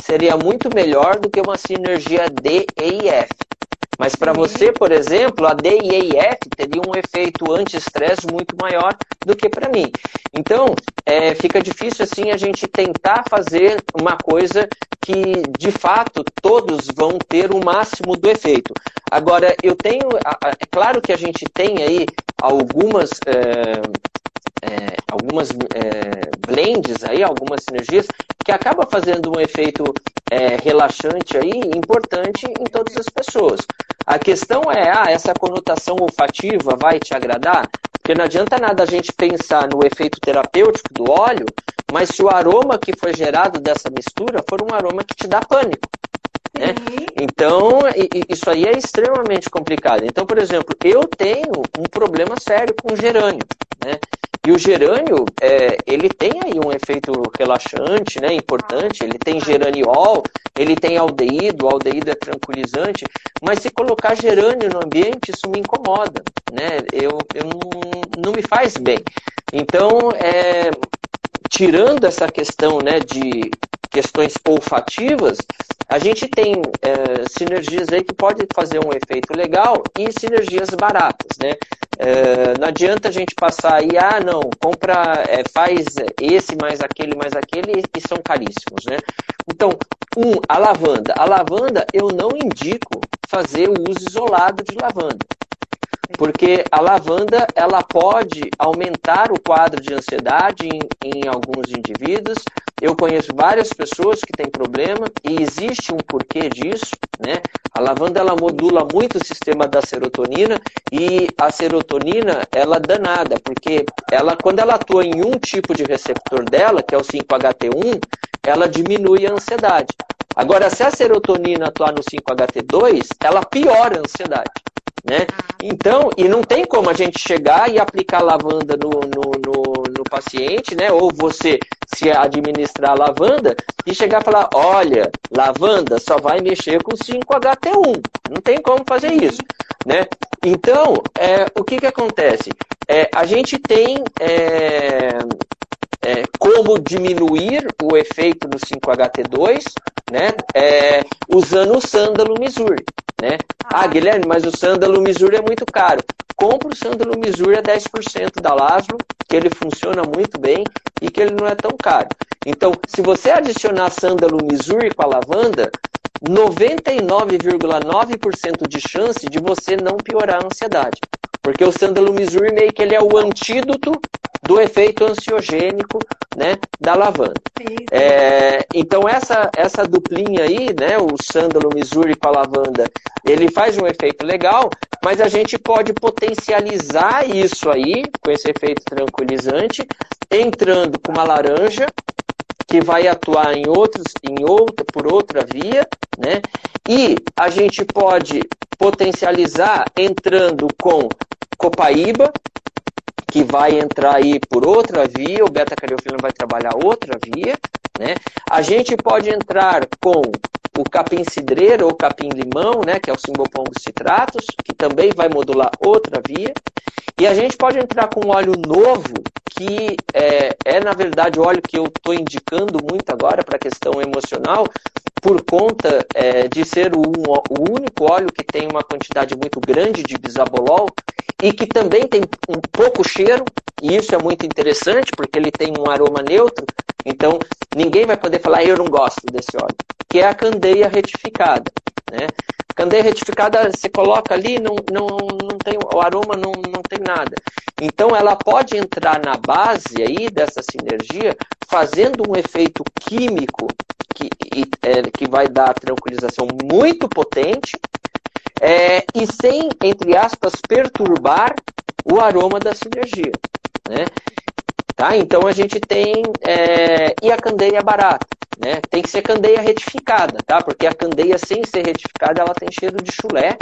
seria muito melhor do que uma sinergia D, E F. Mas para Sim. você, por exemplo, a D, E F teria um efeito anti-estresse muito maior do que para mim. Então, é, fica difícil assim a gente tentar fazer uma coisa que, de fato, todos vão ter o máximo do efeito. Agora, eu tenho. É claro que a gente tem aí algumas. é, é, algumas é, blends aí, algumas sinergias, que acaba fazendo um efeito é, relaxante aí, importante em todas as pessoas. A questão é, ah, essa conotação olfativa vai te agradar? Porque não adianta nada a gente pensar no efeito terapêutico do óleo, mas se o aroma que foi gerado dessa mistura for um aroma que te dá pânico. né? Sim. Então, isso aí é extremamente complicado. Então, por exemplo, eu tenho um problema sério com gerânio, né? E o gerânio, é, ele tem aí um efeito relaxante, né? Importante. Ele tem geraniol, ele tem aldeído, o aldeído é tranquilizante. Mas se colocar gerânio no ambiente, isso me incomoda, né? Eu, eu não, não me faz bem. Então, é, tirando essa questão né, de questões olfativas, a gente tem é, sinergias aí que podem fazer um efeito legal e sinergias baratas, né? É, não adianta a gente passar aí, ah, não, compra, é, faz esse mais aquele mais aquele e são caríssimos, né? Então, um, a lavanda. A lavanda eu não indico fazer o uso isolado de lavanda. Porque a lavanda ela pode aumentar o quadro de ansiedade em, em alguns indivíduos. Eu conheço várias pessoas que têm problema e existe um porquê disso, né? A lavanda ela modula muito o sistema da serotonina e a serotonina ela é danada, porque ela quando ela atua em um tipo de receptor dela, que é o 5-HT1, ela diminui a ansiedade. Agora, se a serotonina atuar no 5-HT2, ela piora a ansiedade. Né? Então, e não tem como a gente chegar e aplicar lavanda no, no, no, no paciente, né? Ou você se administrar lavanda e chegar e falar: olha, lavanda só vai mexer com 5-HT1. Não tem como fazer isso. Né? Então, é, o que, que acontece? É, a gente tem é, é, como diminuir o efeito do 5-HT2 né, é, usando o sândalo misuri. Né? Ah, Guilherme, mas o sândalo misuri é muito caro. Compre o sândalo misuri a 10% da Laszlo, que ele funciona muito bem e que ele não é tão caro. Então, se você adicionar sândalo misuri com a lavanda, 99,9% de chance de você não piorar a ansiedade. Porque o sândalo misuri meio que ele é o antídoto do efeito ansiogênico né, da lavanda. É, então essa, essa duplinha aí, né, o sândalo missouri com a lavanda, ele faz um efeito legal, mas a gente pode potencializar isso aí, com esse efeito tranquilizante, entrando com uma laranja, que vai atuar em outros, em outra, por outra via, né? E a gente pode potencializar entrando com copaíba, que vai entrar aí por outra via, o beta-cardiofilina vai trabalhar outra via, né? A gente pode entrar com o capim cidreiro ou capim limão, né, que é o simbopongo citratus, que também vai modular outra via. E a gente pode entrar com um óleo novo, que é, é na verdade o óleo que eu estou indicando muito agora para a questão emocional, por conta é, de ser o, o, único óleo que tem uma quantidade muito grande de bisabolol e que também tem um pouco cheiro, e isso é muito interessante porque ele tem um aroma neutro, então ninguém vai poder falar eu não gosto desse óleo, que é a candeia retificada. Né? Candeia retificada, você coloca ali, não, não, não tem, o aroma não, não tem nada. Então, ela pode entrar na base aí dessa sinergia, fazendo um efeito químico que, é, que vai dar tranquilização muito potente, é, e sem, entre aspas, perturbar o aroma da sinergia. Né? Tá? Então, a gente tem. É, e a candeia barata. Né? Tem que ser candeia retificada, tá? Porque a candeia sem ser retificada, ela tem cheiro de chulé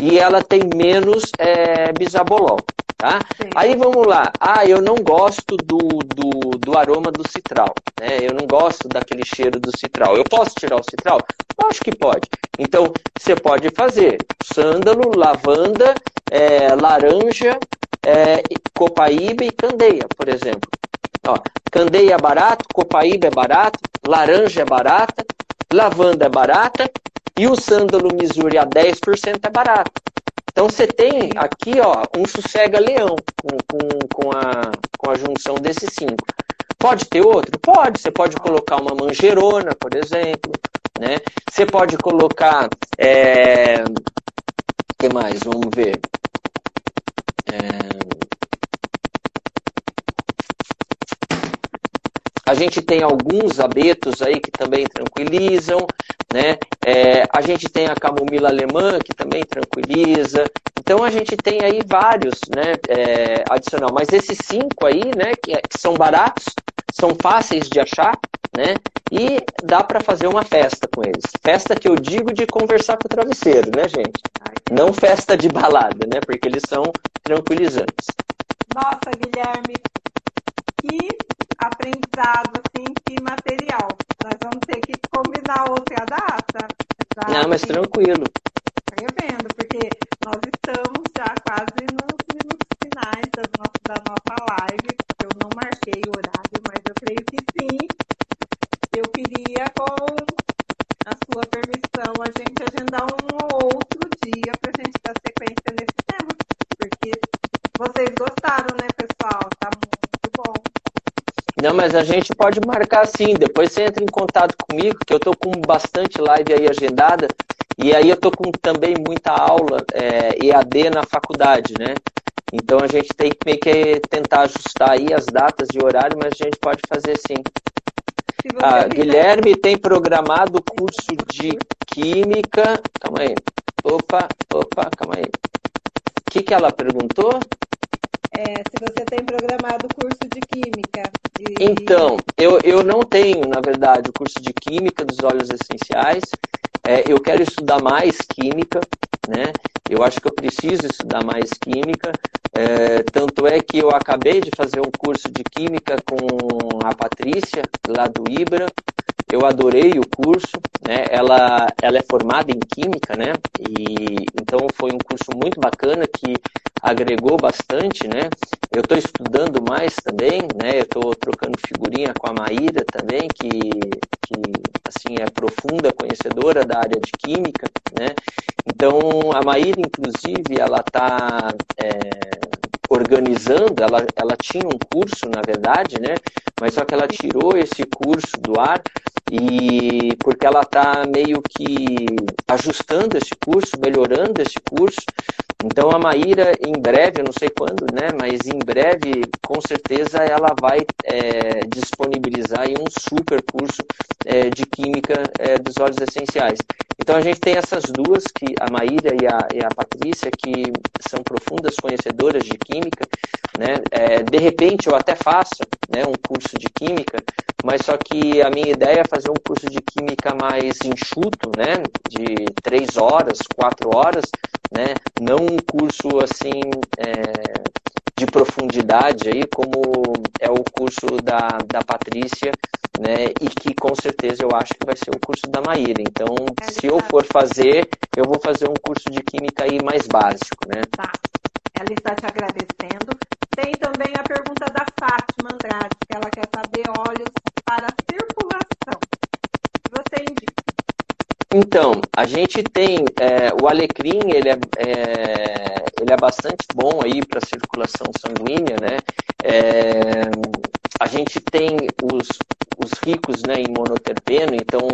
e ela tem menos é, bisabolol, tá? Aí vamos lá. Ah, eu não gosto do, do, do aroma do citral, né? Eu não gosto daquele cheiro do citral. Eu posso tirar o citral? Acho que pode. Então, você pode fazer sândalo, lavanda, é, laranja, é, copaíba e candeia, por exemplo. Ó, candeia é barato, copaíba é barato, laranja é barata, lavanda é barata e o sândalo missouri a 10% é barato. Então você tem aqui ó, um sossega-leão com, com, com, a, com a junção desses cinco. Pode ter outro? Pode. Você pode colocar uma manjerona, por exemplo. Né? Você pode colocar. É... O que mais? Vamos ver. É... A gente tem alguns abetos aí que também tranquilizam, né? É, a gente tem a camomila alemã que também tranquiliza. Então a gente tem aí vários, né? É, adicional. Mas esses cinco aí, né? Que, é, que são baratos, são fáceis de achar, né? E dá para fazer uma festa com eles. Festa que eu digo de conversar com o travesseiro, né, gente? Não festa de balada, né? Porque eles são tranquilizantes. Nossa, Guilherme, que aprendizado, assim, que material. Nós vamos ter que combinar outra data. Não, mas tranquilo. Tá vendo? Porque nós estamos já quase nos minutos finais da nossa, da nossa live. Eu não marquei o horário, mas eu creio que sim. Eu queria, com a sua permissão, a gente agendar um outro dia para a gente dar sequência nesse tema. Porque vocês gostaram, né, pessoal? Tá muito bom. Não, mas a gente pode marcar sim. Depois você entra em contato comigo, que eu tô com bastante live aí agendada. E aí eu tô com também muita aula é, EAD na faculdade, né? Então a gente tem que meio que tentar ajustar aí as datas e horário, mas a gente pode fazer sim. Ah, (laughs) Guilherme tem programado o curso de Química. Calma aí. Opa, opa, calma aí. O que, que ela perguntou? É, se você tem programado o curso de Química. Então, eu, eu não tenho, na verdade, o curso de Química dos óleos essenciais. É, eu quero estudar mais Química, né? Eu acho que eu preciso estudar mais Química. É, tanto é que eu acabei de fazer um curso de Química com a Patrícia, lá do Ibra. Eu adorei o curso, né? Ela, ela é formada em Química, né? E, então foi um curso muito bacana que agregou bastante, né? Eu estou estudando mais também, né? Eu estou trocando figurinha com a Maíra também, que, que assim é profunda conhecedora da área de química, né? Então a Maíra, inclusive, ela está é, organizando, ela, ela tinha um curso, na verdade, né? Mas só que ela tirou esse curso do ar e porque ela está meio que ajustando esse curso, melhorando esse curso. Então a Maíra, em breve, eu não sei quando, né? Mas em breve, com certeza, ela vai é, disponibilizar um super curso é, de química é, dos óleos essenciais. Então a gente tem essas duas, que a Maíra e a, e a Patrícia, que são profundas conhecedoras de química. Né? É, de repente eu até faço né, um curso de química, mas só que a minha ideia é fazer um curso de química mais enxuto, né? De três horas, quatro horas, né? Não um curso assim é, de profundidade aí, como é o curso da, da Patrícia, né? E que com certeza eu acho que vai ser o curso da Maíra. Então, é se eu for fazer, eu vou fazer um curso de química aí mais básico, né? Tá. Ela está te agradecendo. Tem também a pergunta da Fátima Andrade, que ela quer saber óleos para circulação. Você indica? Então, a gente tem é, o alecrim, ele é, é, ele é bastante bom aí para circulação sanguínea, né? É, a gente tem os, os ricos né, em monoterpeno, então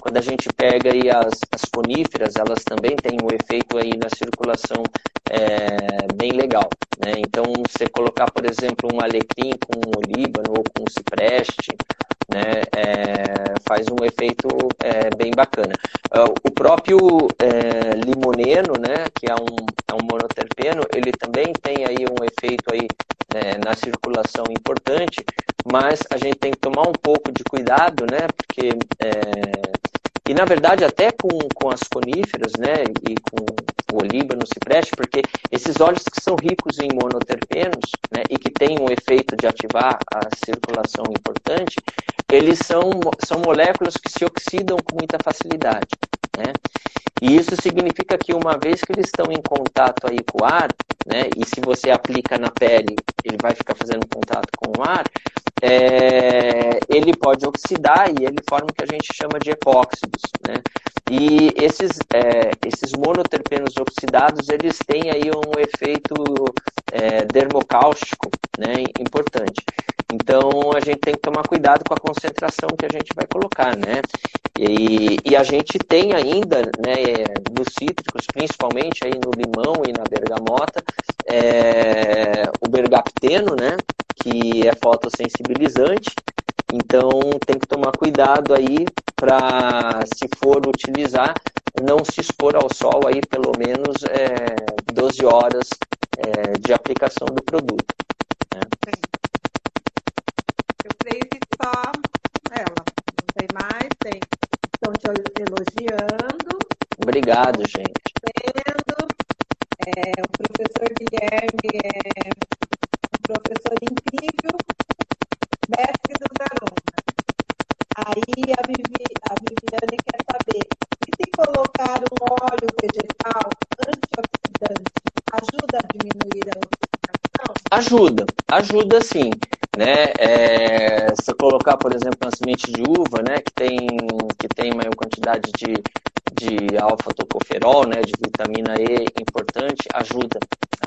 quando a gente pega aí as, as coníferas, elas também têm um efeito aí na circulação é, bem legal. Né? Então, você colocar, por exemplo, um alecrim com um olíbano ou com um cipreste, né, é, faz um efeito é, bem bacana. Ah, o próprio é, limoneno, né, que é um, é um monoterpeno, ele também tem aí um efeito aí na circulação importante, mas a gente tem que tomar um pouco de cuidado, né, porque é, e na verdade até com, com as coníferas, né, e com o olíbano, cipreste, porque esses óleos que são ricos em monoterpenos, né, e que têm um efeito de ativar a circulação importante, eles são, são moléculas que se oxidam com muita facilidade, né? E isso significa que uma vez que eles estão em contato aí com o ar, né, e se você aplica na pele, ele vai ficar fazendo contato com o ar, é, ele pode oxidar e ele forma o que a gente chama de epóxidos, né? E esses, é, esses monoterpenos oxidados, eles têm aí um efeito é, dermocáustico né, importante. Então, a gente tem que tomar cuidado com a concentração que a gente vai colocar, né? E, e a gente tem ainda, né, dos cítricos, principalmente aí no limão e na bergamota, é, o bergapteno, né, que é fotossensibilizante, então tem que tomar cuidado aí para, se for utilizar, não se expor ao sol aí pelo menos é, 12 horas é, de aplicação do produto. Né? Eu creio que só ela, não tem mais, tem. Estão te elogiando. Obrigado, gente. Vendo. É, o professor Guilherme é um professor incrível, mestre dos alunos. Aí a, Vivi, a Viviane quer saber, e se colocar um óleo vegetal antioxidante ajuda a diminuir a oxidação? Ajuda, ajuda sim. Né? É, se colocar, por exemplo, uma semente de uva, né, que tem, que tem maior quantidade de, de alfa-tocoferol, né, de vitamina E importante, ajuda,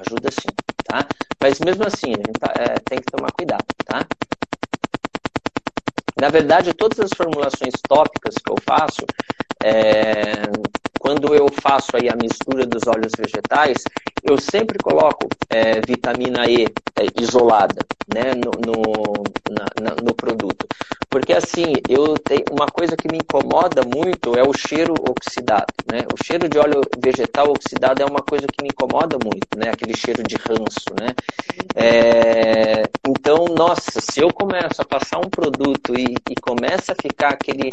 ajuda sim, tá? Mas mesmo assim, a gente tá, é, tem que tomar cuidado, tá? Na verdade, todas as formulações tópicas que eu faço, é, quando eu faço aí a mistura dos óleos vegetais, eu sempre coloco é, vitamina E é, isolada né, no, no, na, no, produto. Porque assim, eu tenho uma coisa que me incomoda muito é o cheiro oxidado. Né? O cheiro de óleo vegetal oxidado é uma coisa que me incomoda muito, né? aquele cheiro de ranço. Né? É, então, nossa, se eu começo a passar um produto e, e começa a ficar aquele,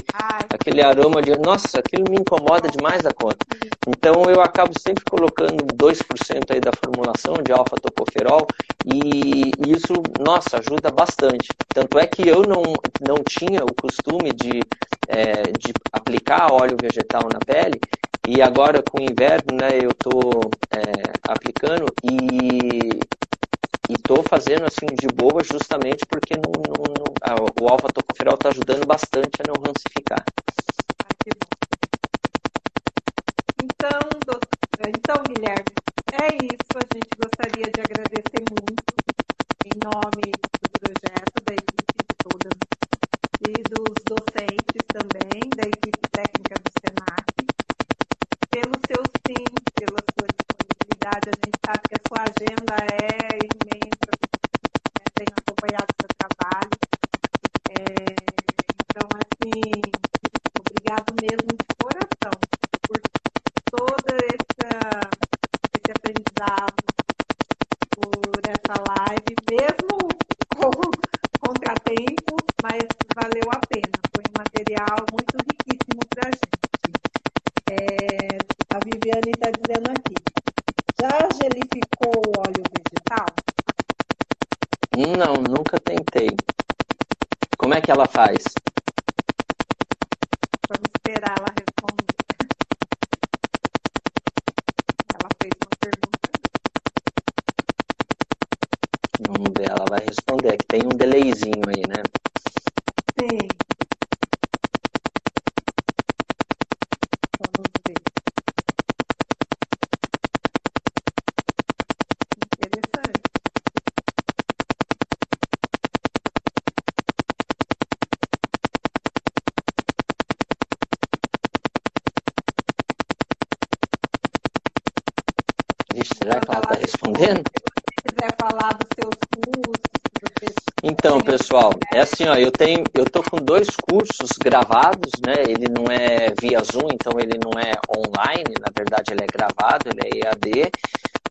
aquele aroma de. Nossa, aquilo me incomoda demais a conta. Então, eu acabo sempre colocando 2% aí da formulação de alfa-tocoferol e isso, nossa, ajuda bastante. Tanto é que eu não, não tinha o costume de, é, de aplicar óleo vegetal na pele e agora com o inverno, né, eu estou é, aplicando e estou fazendo assim de boa justamente porque não, não, não, a, o alfa-tocoferol está ajudando bastante a não rancificar. Ah, então, doutor, então, Guilherme, é isso. A gente gostaria de agradecer muito, em nome do projeto, da equipe toda e dos docentes também, da equipe técnica do SENAC, pelo seu sim, pela sua disponibilidade. A gente sabe que a sua agenda é imensa, né? tenho acompanhado o seu trabalho. É, então, assim, obrigado mesmo de coração por toda essa, esse aprendizado, por essa live, mesmo com (laughs) contratempo, mas valeu a pena. Foi um material muito riquíssimo para a gente. É, a Viviane está dizendo aqui, já gelificou o óleo vegetal? Não, nunca tentei. Como é que ela faz? Vamos esperar ela responder. Vai responder. Que tem um delayzinho aí, né? Assim, ó, eu tenho, eu tô com dois cursos gravados, né? Ele não é via Zoom, então ele não é online, na verdade ele é gravado, ele é EAD.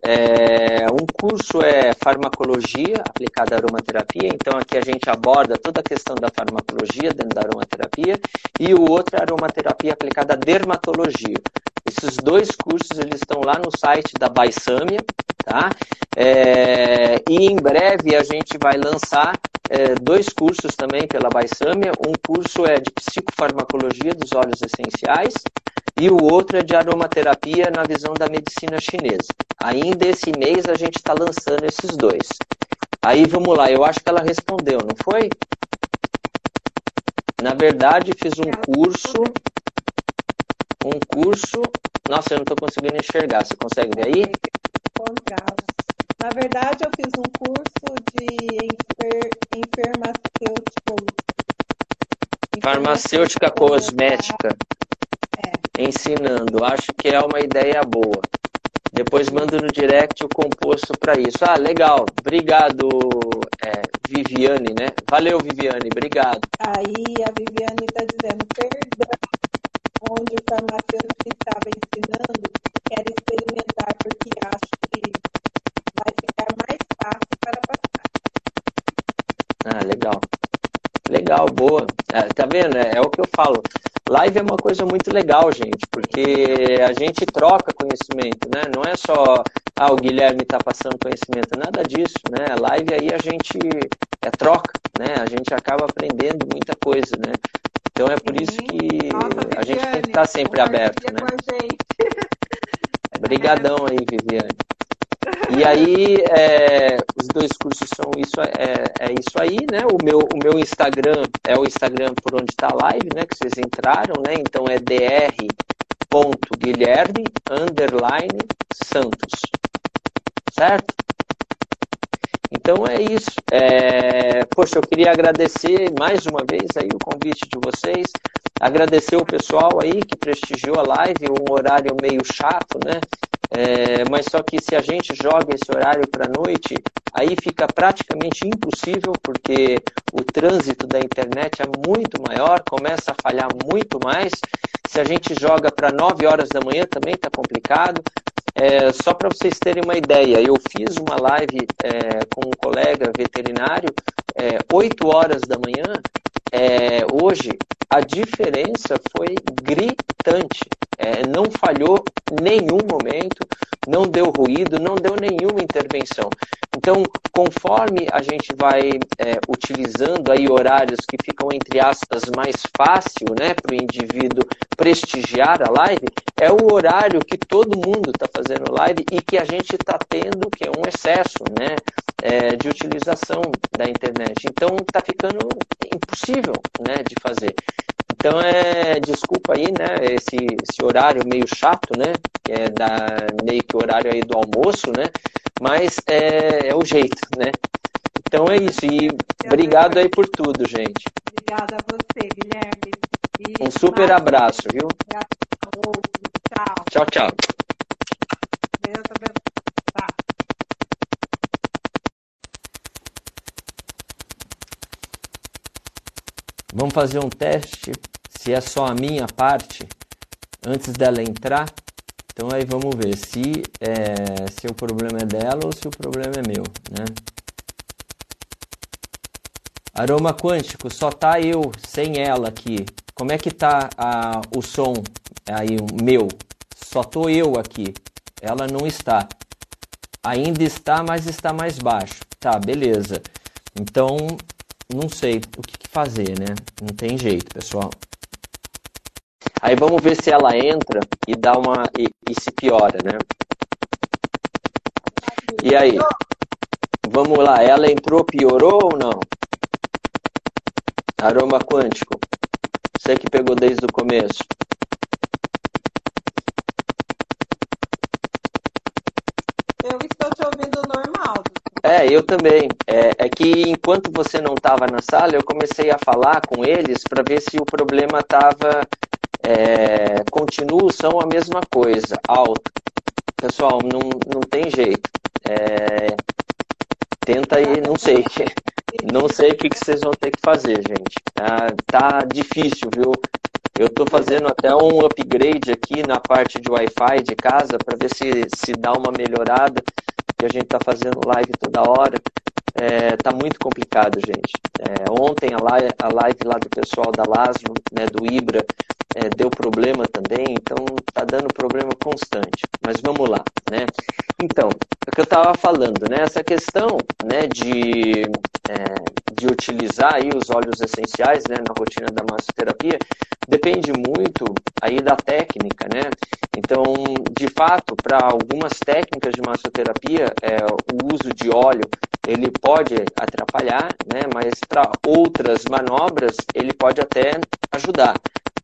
É, um curso é farmacologia aplicada à aromaterapia, então aqui a gente aborda toda a questão da farmacologia dentro da aromaterapia, e o outro é aromaterapia aplicada à dermatologia. Esses dois cursos eles estão lá no site da Baisâmia, tá? É, e em breve a gente vai lançar é, dois cursos também pela Baisâmia. Um curso é de psicofarmacologia dos óleos essenciais e o outro é de aromaterapia na visão da medicina chinesa. Ainda esse mês a gente está lançando esses dois. Aí vamos lá, eu acho que ela respondeu, não foi? Na verdade, fiz um curso. Um curso. Nossa, eu não estou conseguindo enxergar. Você consegue ver aí? Na verdade, eu fiz um curso de enfer, enfermacêutico. Farmacêutica cosmética. É. Ensinando. Acho que é uma ideia boa. Depois mando no direct o composto para isso. Ah, legal. Obrigado, é, Viviane, né? Valeu, Viviane. Obrigado. Aí a Viviane está dizendo, perdão, onde o farmacêutico estava ensinando, quero experimentar porque acho que vai ficar mais fácil para passar. Ah, legal. Legal, boa. É, tá vendo? É, é o que eu falo. Live é uma coisa muito legal, gente, porque a gente troca conhecimento, né? Não é só, ah, o Guilherme está passando conhecimento, nada disso, né? Live aí a gente é troca, né? A gente acaba aprendendo muita coisa, né? Então é por isso que Nossa, a gente tem que estar sempre aberto, né? com a gente. Obrigadão aí, Viviane. E aí, é, os dois cursos são isso, é, é isso aí, né? O meu, o meu Instagram é o Instagram por onde está a live, né? Que vocês entraram, né? Então é dr.guilherme underline Santos. Certo? Então é isso. É, poxa, eu queria agradecer mais uma vez aí o convite de vocês. Agradecer o pessoal aí que prestigiou a live, um horário meio chato, né? É, mas só que se a gente joga esse horário para noite, aí fica praticamente impossível, porque o trânsito da internet é muito maior, começa a falhar muito mais. Se a gente joga para 9 horas da manhã, também está complicado. É, só para vocês terem uma ideia, eu fiz uma live é, com um colega veterinário, é, 8 horas da manhã. É, hoje, a diferença foi gritante. É, não falhou nenhum momento, não deu ruído, não deu nenhuma intervenção. Então, conforme a gente vai é, utilizando aí horários que ficam, entre aspas, mais fácil né, para o indivíduo prestigiar a live, é o horário que todo mundo está fazendo live e que a gente está tendo que é um excesso né, é, de utilização da internet. Então, está ficando impossível né, de fazer. Então, é, desculpa aí, né, esse, esse horário meio chato, né, que é da, meio que horário aí do almoço, né, mas é, é o jeito, né. Então é isso, e obrigado aí por tudo, gente. Obrigada a você, Guilherme. E um super abraço, viu? Tchau. Tchau, tchau. Deus abençoe. Vamos fazer um teste, se é só a minha parte, antes dela entrar. Então aí vamos ver se, é, se o problema é dela ou se o problema é meu, né? Aroma quântico, só tá eu, sem ela aqui. Como é que tá a, o som aí, o meu? Só tô eu aqui. Ela não está. Ainda está, mas está mais baixo. Tá, beleza. Então, não sei o que, que fazer, né? Não tem jeito, pessoal. Aí vamos ver se ela entra e dá uma e, e se piora, né? E aí? Vamos lá, ela entrou, piorou ou não? Aroma quântico. Você que pegou desde o começo. Te ouvindo normal. É, eu também. É, é que enquanto você não estava na sala, eu comecei a falar com eles para ver se o problema estava. É, continua são a mesma coisa, alto. Pessoal, não, não tem jeito. É, tenta aí, não sei. Não sei o que, que vocês vão ter que fazer, gente. Tá, tá difícil, viu? Eu estou fazendo até um upgrade aqui na parte de Wi-Fi de casa para ver se, se dá uma melhorada, que a gente está fazendo live toda hora. É, tá muito complicado, gente. É, ontem a live, a live lá do pessoal da Lasmo, né, do Ibra, é, deu problema também, então tá dando problema constante. Mas vamos lá, né? Então, o que eu estava falando, né? Essa questão, né, de, é, de utilizar aí os óleos essenciais, né, na rotina da massoterapia, depende muito aí da técnica, né? Então, de fato, para algumas técnicas de massoterapia, é, o uso de óleo ele pode atrapalhar, né? Mas para outras manobras ele pode até ajudar.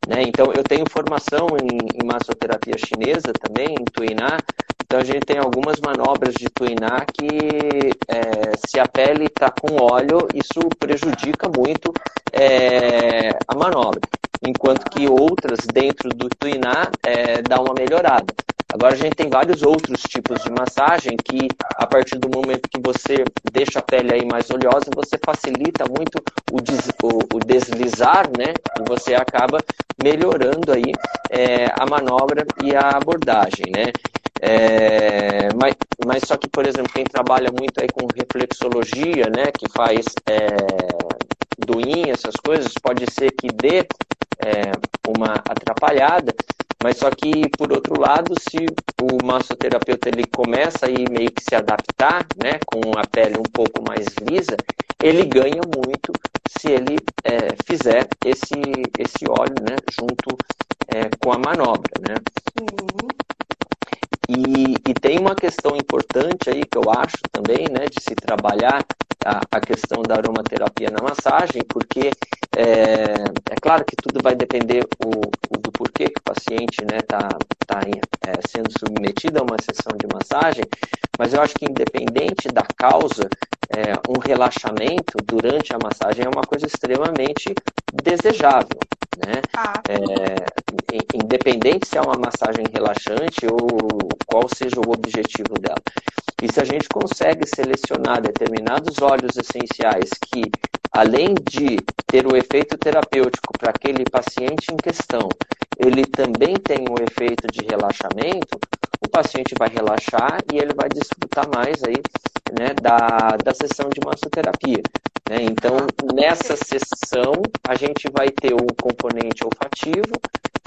Né? Então, eu tenho formação em, em massoterapia chinesa também, em Tuiná. Então, a gente tem algumas manobras de Tuiná que, é, se a pele está com óleo, isso prejudica muito é, a manobra. Enquanto que outras, dentro do Tuiná, é, dá uma melhorada. Agora a gente tem vários outros tipos de massagem que, a partir do momento que você deixa a pele aí mais oleosa, você facilita muito o, des, o, o deslizar, né? E você acaba melhorando aí é, a manobra e a abordagem, né? É, mas, mas só que, por exemplo, quem trabalha muito aí com reflexologia, né? Que faz é, doinha, essas coisas, pode ser que dê é, uma atrapalhada, mas só que, por outro lado, se o massoterapeuta ele começa a meio que se adaptar, né, com a pele um pouco mais lisa, ele ganha muito se ele é, fizer esse, esse óleo né, junto é, com a manobra. Né? Uhum. E, e, tem uma questão importante aí que eu acho também, né, de se trabalhar a, a questão da aromaterapia na massagem, porque é, é claro que tudo vai depender o, o do porquê que o paciente está né, tá, tá é, sendo submetido a uma sessão de massagem, mas eu acho que independente da causa, é, um relaxamento durante a massagem é uma coisa extremamente desejável. Né? Ah. É, independente se é uma massagem relaxante ou qual seja o objetivo dela. E se a gente consegue selecionar determinados óleos essenciais que, além de ter o efeito terapêutico para aquele paciente em questão, ele também tem o efeito de relaxamento, o paciente vai relaxar e ele vai desfrutar mais aí, né, da, da sessão de massoterapia. Né? Então, nessa sessão, a gente vai ter o componente olfativo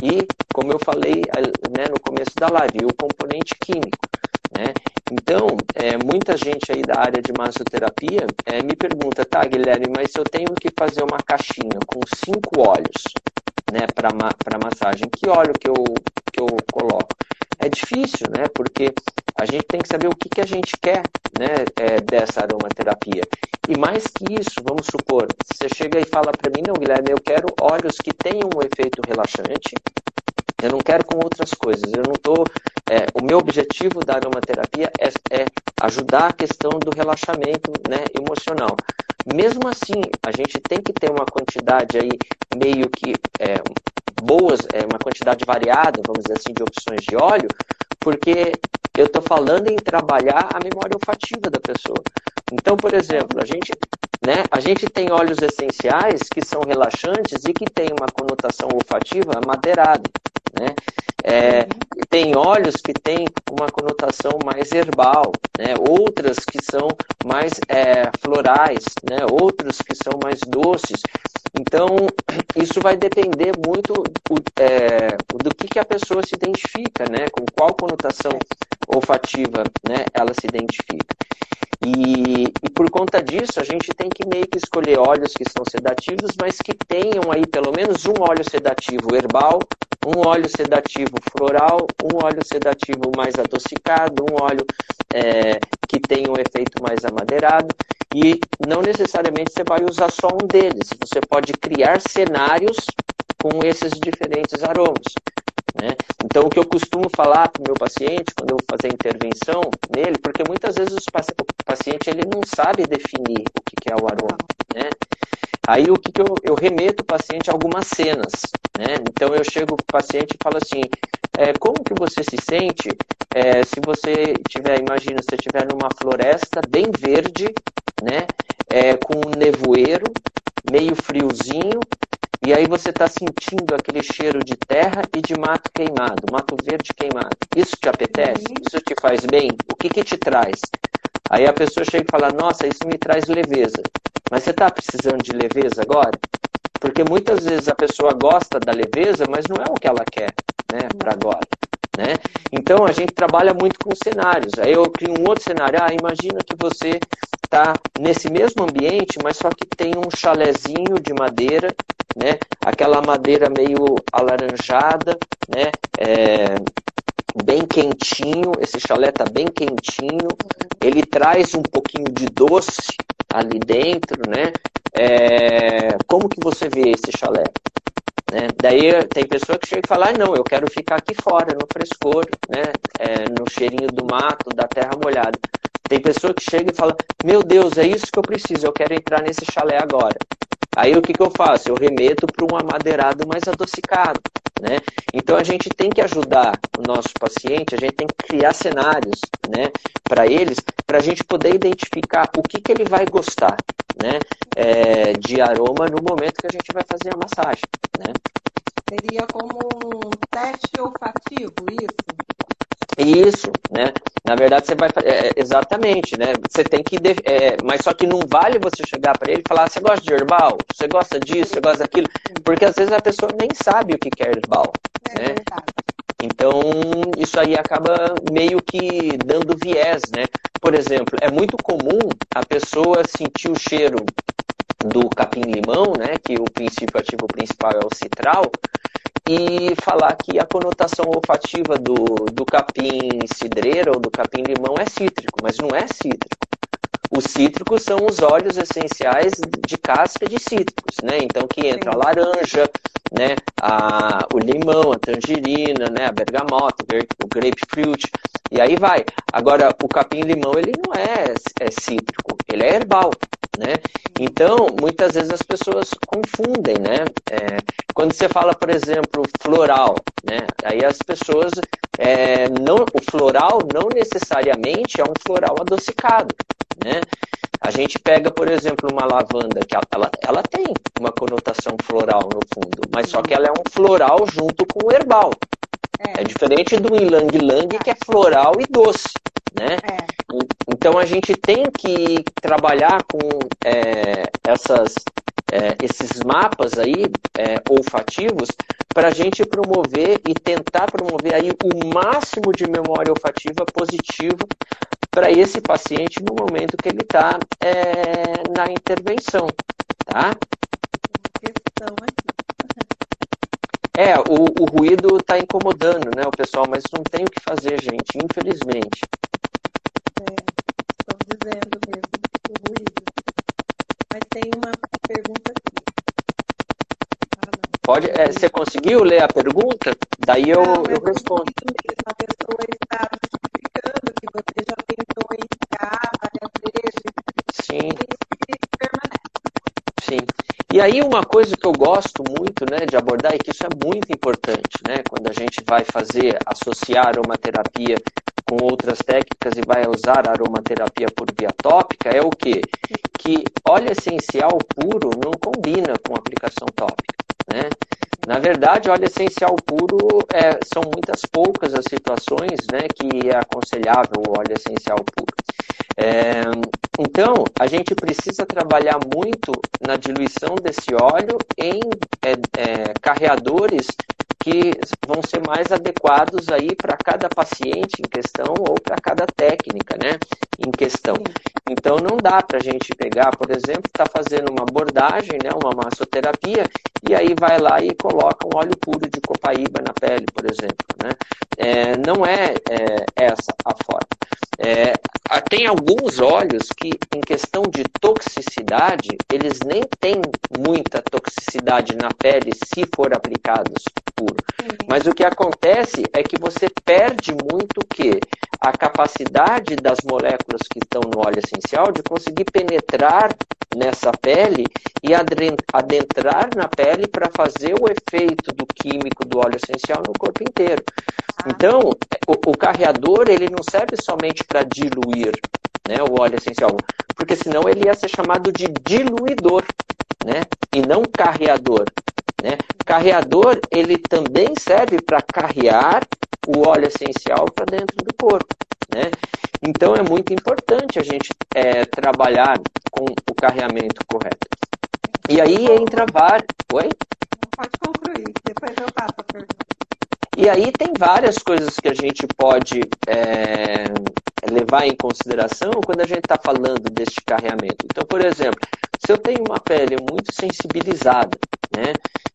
e, como eu falei né, no começo da live, o componente químico. Né? Então, é, muita gente aí da área de massoterapia é, me pergunta, tá, Guilherme, mas eu tenho que fazer uma caixinha com cinco óleos né, para massagem, que óleo que eu, que eu coloco? É difícil, né? Porque a gente tem que saber o que, que a gente quer né, é, dessa aromaterapia. E mais que isso, vamos supor, você chega e fala para mim, não, Guilherme, eu quero óleos que tenham um efeito relaxante, eu não quero com outras coisas. Eu não tô. É, o meu objetivo da aromaterapia é, é, ajudar a questão do relaxamento né, emocional. Mesmo assim, a gente tem que ter uma quantidade aí meio que é, boas, é, uma quantidade variada, vamos dizer assim, de opções de óleo, porque eu estou falando em trabalhar a memória olfativa da pessoa. Então, por exemplo, a gente, né, a gente tem óleos essenciais que são relaxantes e que têm uma conotação olfativa madeirada. Né? É, tem óleos que têm uma conotação mais herbal, né? outras que são mais é, florais, né? outros que são mais doces. Então, (clears throat) isso vai depender muito é, do que, que a pessoa se identifica, né? com qual conotação olfativa né? ela se identifica. E, e, por conta disso, a gente tem que meio que escolher óleos que são sedativos, mas que tenham aí pelo menos um óleo sedativo herbal, um óleo sedativo floral, um óleo sedativo mais adocicado, um óleo é, que tem um efeito mais amadeirado. E não necessariamente você vai usar só um deles, você pode criar cenários com esses diferentes aromas. Né? Então, o que eu costumo falar para o meu paciente, quando eu vou fazer intervenção nele, porque muitas vezes o paciente ele não sabe definir o que é o aroma. Né? Aí, o que, que eu, eu remeto o paciente a algumas cenas. Né? Então, eu chego para o paciente e falo assim: é, como que você se sente é, se você tiver, imagina, você estiver numa floresta bem verde, né? É, com um nevoeiro, meio friozinho, e aí você está sentindo aquele cheiro de terra e de mato queimado, mato verde queimado. Isso te apetece? Uhum. Isso te faz bem? O que, que te traz? Aí a pessoa chega e fala, nossa, isso me traz leveza. Mas você está precisando de leveza agora? Porque muitas vezes a pessoa gosta da leveza, mas não é o que ela quer né, para agora. Né? Então a gente trabalha muito com cenários. Aí eu crio um outro cenário. Ah, imagina que você está nesse mesmo ambiente, mas só que tem um chalezinho de madeira, né? Aquela madeira meio alaranjada, né? É, bem quentinho. Esse chalé está bem quentinho. Ele traz um pouquinho de doce ali dentro, né? É, como que você vê esse chalé? Né? Daí tem pessoa que chega e fala, ah, não, eu quero ficar aqui fora, no frescor, né? É, no cheirinho do mato, da terra molhada. Tem pessoa que chega e fala, meu Deus, é isso que eu preciso, eu quero entrar nesse chalé agora. Aí o que, que eu faço? Eu remeto para um amadeirado mais adocicado. Né? Então a gente tem que ajudar o nosso paciente, a gente tem que criar cenários né, para eles, para a gente poder identificar o que, que ele vai gostar né, é, de aroma no momento que a gente vai fazer a massagem. Né? Seria como um teste olfativo, isso? Isso, né? Na verdade, você vai é, exatamente, né? Você tem que, é, mas só que não vale você chegar para ele e falar: você gosta de herbal? Você gosta disso? Você gosta daquilo? Porque às vezes a pessoa nem sabe o que é herbal, é né? Verdade. Então, isso aí acaba meio que dando viés, né? Por exemplo, é muito comum a pessoa sentir o cheiro do capim-limão, né? Que o princípio ativo principal é o citral, e falar que a conotação olfativa do, do capim cidreira ou do capim limão é cítrico, mas não é cítrico. Os cítricos são os óleos essenciais de casca de cítricos, né? Então que entra a laranja, né? A, o limão, a tangerina, né? A bergamota, o grapefruit, e aí vai. Agora, o capim-limão, ele não é, é cítrico, ele é herbal, né? Então, muitas vezes as pessoas confundem, né? É, quando você fala, por exemplo, floral, né? Aí as pessoas, é, não, o floral não necessariamente é um floral adocicado, né? A gente pega, por exemplo, uma lavanda, que ela, ela tem uma conotação floral no fundo, mas só que ela é um floral junto com o herbal. É, é diferente do ilang lang, que é floral e doce, né? É. Então a gente tem que trabalhar com é, essas, é, esses mapas aí é, olfativos para a gente promover e tentar promover aí o máximo de memória olfativa positiva para esse paciente no momento que ele está é, na intervenção, tá? questão aqui. É, o, o ruído está incomodando, né, o pessoal, mas não tem o que fazer, gente, infelizmente. É, estou dizendo mesmo, o ruído. mas tem uma pergunta aqui. Ah, Pode, é, você conseguiu ler a pergunta? Daí eu, não, eu respondo. Mesmo. A pessoa está justificando que você já tentou indicar várias vezes. Sim. E permanece. Sim. E aí uma coisa que eu gosto muito né, de abordar e que isso é muito importante, né? Quando a gente vai fazer, associar aromaterapia com outras técnicas e vai usar aromaterapia por via tópica, é o quê? Que óleo essencial puro não combina com aplicação tópica, né? Na verdade, óleo essencial puro é, são muitas poucas as situações né, que é aconselhável o óleo essencial puro. É, então, a gente precisa trabalhar muito na diluição desse óleo em é, é, carreadores que vão ser mais adequados aí para cada paciente em questão ou para cada técnica, né, em questão. Então não dá para a gente pegar, por exemplo, está fazendo uma abordagem, né, uma massoterapia e aí vai lá e coloca um óleo puro de copaíba na pele, por exemplo, né? É, não é, é, essa a forma. É, tem alguns óleos que, em questão de toxicidade, eles nem têm muita toxicidade na pele se for aplicados puro. Uhum. Mas o que acontece é que você perde muito o quê? A capacidade das moléculas que estão no óleo essencial de conseguir penetrar nessa pele e adentrar na pele para fazer o efeito do químico do óleo essencial no corpo inteiro. Ah. Então, o, o carreador ele não serve somente para diluir né, o óleo essencial, porque senão ele ia ser chamado de diluidor, né, e não carreador. Né? Carreador ele também serve para carrear o óleo essencial para dentro do corpo. Né? Então é muito importante a gente é, trabalhar com o carreamento correto. E aí entra vários. Oi? Pode concluir, depois eu passo a pergunta. E aí tem várias coisas que a gente pode é, levar em consideração quando a gente está falando deste carreamento. Então, por exemplo, se eu tenho uma pele muito sensibilizada, né,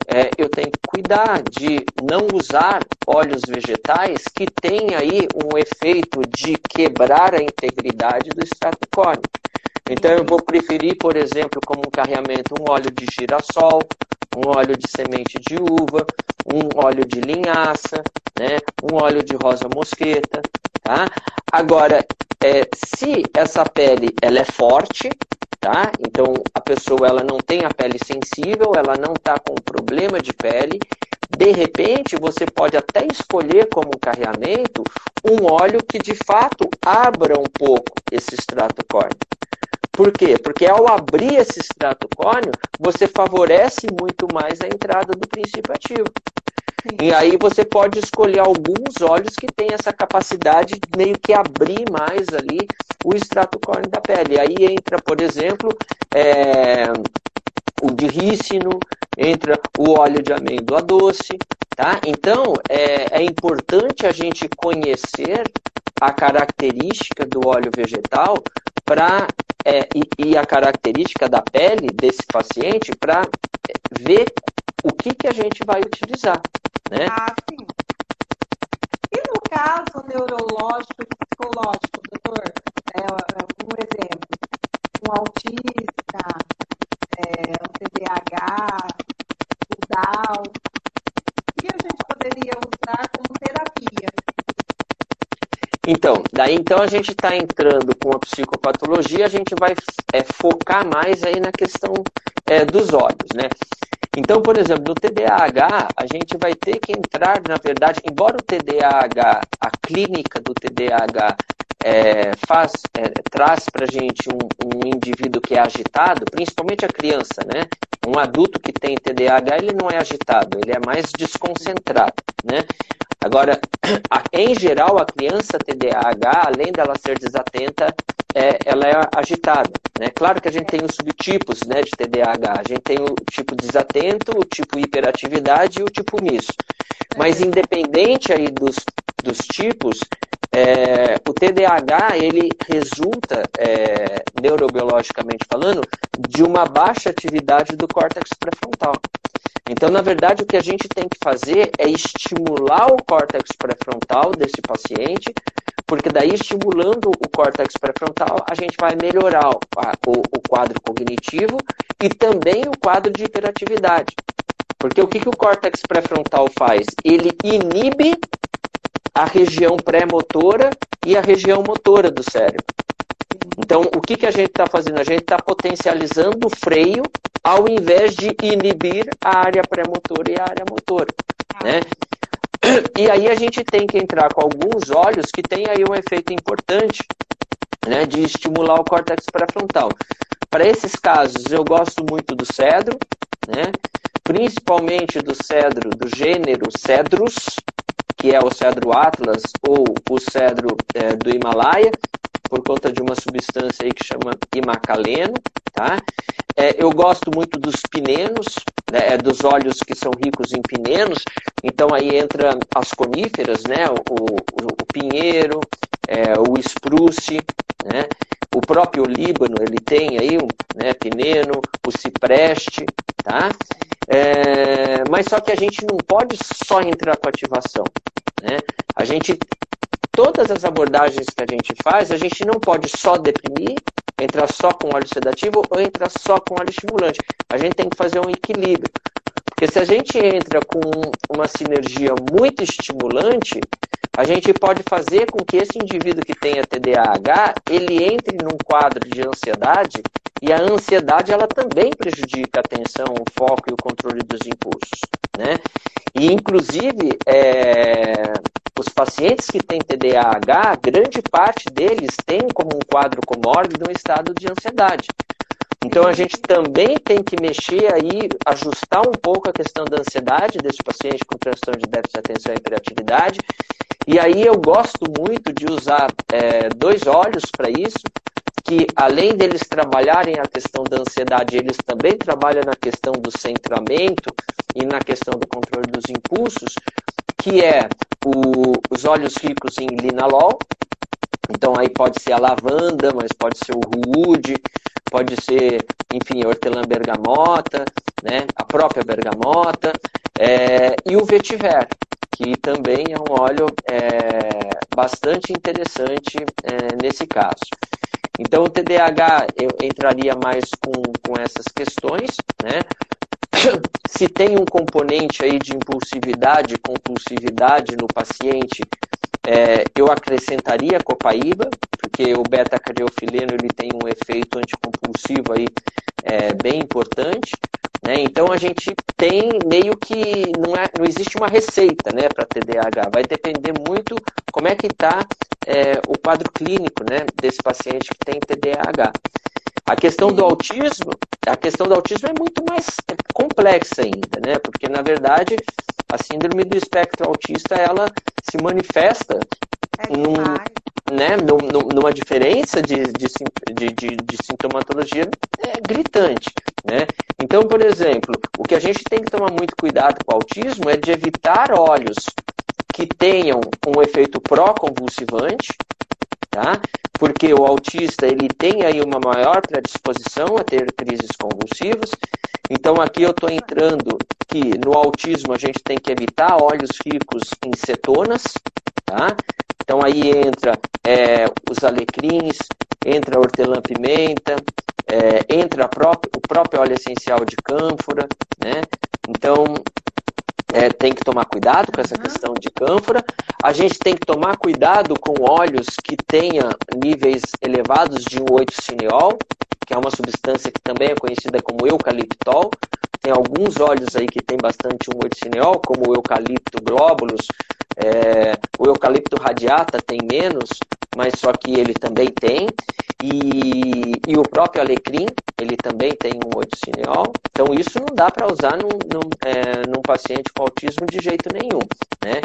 é, eu tenho que cuidar de não usar óleos vegetais que têm aí um efeito de quebrar a integridade do extrato córneo. Então, eu vou preferir, por exemplo, como um carreamento, um óleo de girassol, um óleo de semente de uva, um óleo de linhaça, né, um óleo de rosa mosqueta, tá? Agora, é, se essa pele ela é forte, tá? Então a pessoa ela não tem a pele sensível, ela não está com problema de pele. De repente, você pode até escolher como carreamento um óleo que de fato abra um pouco esse extrato córneo. Por quê? Porque ao abrir esse extrato córneo, você favorece muito mais a entrada do princípio ativo. Sim. E aí você pode escolher alguns óleos que têm essa capacidade de meio que abrir mais ali o extrato córneo da pele. Aí entra, por exemplo, é, o de rícino, entra o óleo de amêndoa doce, tá? Então, é, é importante a gente conhecer a característica do óleo vegetal para é, e, e, a característica da pele desse paciente para ver o que, que a gente vai utilizar. Né? Ah, sim. E no caso neurológico e psicológico, doutor, é, um exemplo, um autista, é, um TDAH, o Down, o que a gente poderia usar como terapia? Então, daí então a gente está entrando com a psicopatologia, a gente vai é, focar mais aí na questão é, dos olhos, né? Então, por exemplo, no TDAH, a gente vai ter que entrar, na verdade, embora o TDAH, a clínica do TDAH é, faz, é, traz para a gente um, um, indivíduo que é agitado, principalmente a criança, né? Um adulto que tem TDAH, ele não é agitado, ele é mais desconcentrado, né? Agora, em geral, a criança TDAH, além dela ser desatenta, é, ela é agitada. Né? Claro que a gente tem os subtipos né, de TDAH. A gente tem o tipo desatento, o tipo hiperatividade e o tipo misto. Mas independente aí dos, dos tipos, é, o TDAH ele resulta, é, neurobiologicamente falando, de uma baixa atividade do córtex pré-frontal. Então, na verdade, o que a gente tem que fazer é estimular o córtex pré-frontal desse paciente porque daí estimulando o córtex pré-frontal, a gente vai melhorar o, o, quadro cognitivo e também o quadro de hiperatividade. Porque o que, que o córtex pré-frontal faz? Ele inibe a região pré-motora e a região motora do cérebro. Então, o que, que a gente está fazendo? A gente está potencializando o freio ao invés de inibir a área pré-motora e a área motora. Né? E aí a gente tem que entrar com alguns olhos que tem aí um efeito importante né, de estimular o córtex pré-frontal. Para esses casos, eu gosto muito do cedro, né, principalmente do cedro do gênero Cedrus, que é o cedro Atlas ou o cedro é, do Himalaia, por conta de uma substância aí que chama imacaleno, tá? É, eu gosto muito dos pinenos, né, é, dos óleos que são ricos em pinenos, então aí entra as coníferas, né, o, o, o pinheiro, é, o spruce, né, o próprio Líbano, ele tem aí o né, pineno, o cipreste, tá? É, mas só que a gente não pode só entrar com ativação, né? A gente todas as abordagens que a gente faz, a gente não pode só deprimir, entrar só com óleo sedativo ou entrar só com óleo estimulante. A gente tem que fazer um equilíbrio. Porque se a gente entra com uma sinergia muito estimulante, a gente pode fazer com que esse indivíduo que tenha TDAH, ele entre num quadro de ansiedade e a ansiedade ela também prejudica a atenção, o foco e o controle dos impulsos, né? E inclusive é, os pacientes que têm TDAH, grande parte deles tem como um quadro comórbido um estado de ansiedade. Então a gente também tem que mexer aí, ajustar um pouco a questão da ansiedade desse paciente com transtorno de déficit de atenção e hiperatividade. E aí eu gosto muito de usar é, dois olhos para isso, que além deles trabalharem a questão da ansiedade, eles também trabalham na questão do centramento e na questão do controle dos impulsos, que é o, os óleos ricos em linalol. Então aí pode ser a lavanda, mas pode ser o rude, pode ser, enfim, a hortelã bergamota, né, a própria bergamota, é, e o vetiver, que também é um óleo é, bastante interessante é, nesse caso. Então, o TDAH eu entraria mais com, com essas questões, né? (coughs) Se tem um componente aí de impulsividade, compulsividade no paciente, é, eu acrescentaria copaíba, porque o beta-cardiofileno ele tem um efeito anticompulsivo aí é, bem importante. Né? Então a gente tem meio que não, é, não existe uma receita né, para TDAH, vai depender muito como é que está é, o quadro clínico né, desse paciente que tem TDAH. A questão do autismo, a questão do autismo é muito mais complexa ainda, né? Porque na verdade a síndrome do espectro autista ela se manifesta é num, né, numa diferença de, de, de, de, sintomatologia é, gritante. Né? Então, por exemplo, o que a gente tem que tomar muito cuidado com o autismo é de evitar óleos que tenham um efeito pró-convulsivante, tá? Porque o autista ele tem aí uma maior predisposição a ter crises convulsivas. Então aqui eu estou entrando que no autismo a gente tem que evitar óleos ricos em cetonas, tá? Então aí entra é, os alecrins, entra a hortelã-pimenta, é, entra própria, o próprio óleo essencial de cânfora, né? Então é, tem que tomar cuidado com essa questão de cânfora. A gente tem que tomar cuidado com óleos que tenha níveis elevados de 1,8-cineol, que é uma substância que também é conhecida como eucaliptol. Tem alguns óleos aí que tem bastante 1,8-cineol, como o eucalipto glóbulos, é, o eucalipto radiata tem menos, mas só que ele também tem. E, e o próprio alecrim, ele também tem um 8-cineol. Então, isso não dá para usar num, num, é, num, paciente com autismo de jeito nenhum. Né?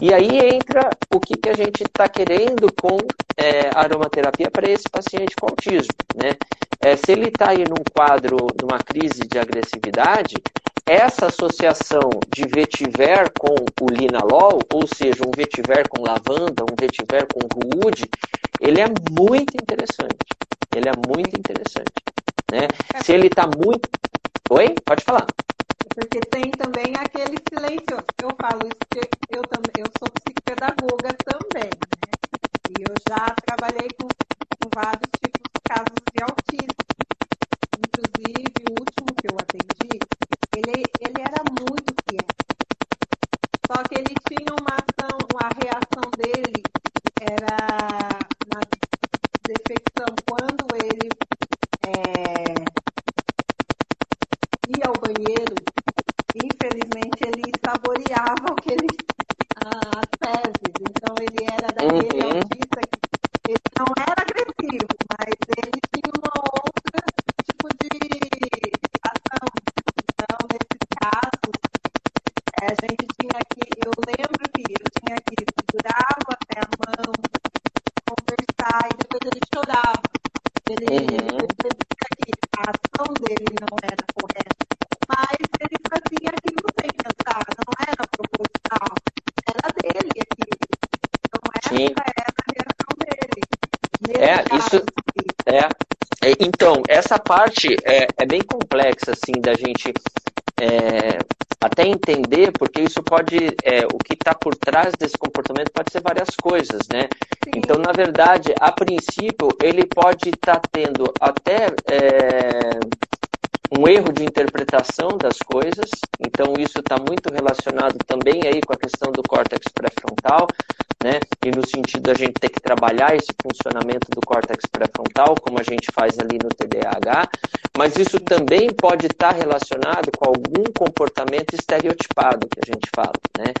E aí entra o que, que a gente está querendo com é, aromaterapia para esse paciente com autismo. Né? É, se ele está aí num quadro, numa crise de agressividade, essa associação de vetiver com o linalol, ou seja, um vetiver com lavanda, um vetiver com rude, ele é muito interessante. Ele é muito interessante. Né? Se ele está muito. Oi? Pode falar. Porque tem também aquele silêncio. Eu falo isso porque eu também eu sou psicopedagoga também, né? E trabalhei com, com vários tipos de casos de autismo. Inclusive, o último que eu atendi, ele, ele era muito quieto. Só que ele tinha uma ação, a reação dele era na defecção. Quando ele é, ia ao banheiro, infelizmente ele saboreava o que ele, as fezes. Então ele era daquele Uhum. autista que ele não era agressivo, mas é, é bem complexa, assim, da gente é, até entender, porque isso pode, é, o que está por trás desse comportamento pode ser várias coisas, né? Sim. Então, na verdade, a princípio, ele pode estar tendo até é, um erro de interpretação das coisas, então isso está muito relacionado também aí com a questão do córtex pré-frontal, né? E no sentido da gente ter que trabalhar esse funcionamento do córtex pré-frontal, como a gente faz ali no TDAH, mas isso também pode estar relacionado com algum comportamento estereotipado que a gente fala, né?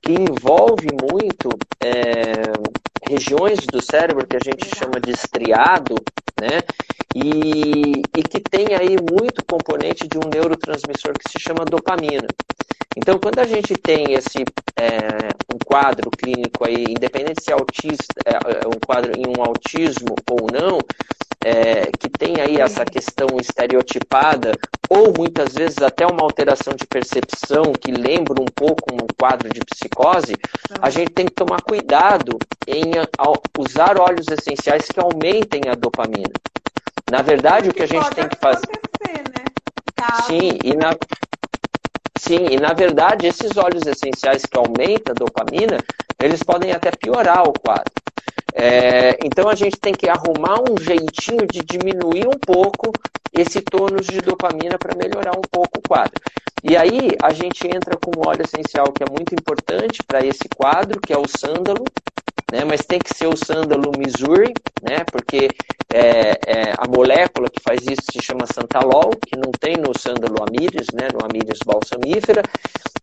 Que envolve muito é, regiões do cérebro que a gente chama de estriado, né? E, e que tem aí muito componente de um neurotransmissor que se chama dopamina. Então, quando a gente tem esse é, um quadro clínico aí, independente se é autista, é, é um quadro em um autismo ou não, é, que tem aí essa questão estereotipada, ou muitas vezes até uma alteração de percepção que lembra um pouco um quadro de psicose, a gente tem que tomar cuidado em usar óleos essenciais que aumentem a dopamina. Na verdade, o que a gente tem que fazer. né? Sim, e na, sim, e na verdade, esses óleos essenciais que aumentam a dopamina, eles podem até piorar o quadro. É, então a gente tem que arrumar um jeitinho de diminuir um pouco esse tônus de dopamina para melhorar um pouco o quadro. E aí a gente entra com um óleo essencial que é muito importante para esse quadro, que é o sândalo, né? Mas tem que ser o sândalo Missouri, né? Porque é, é, a molécula que faz isso se chama santalol, que não tem no sândalo amíris, né? No amíris balsamífera.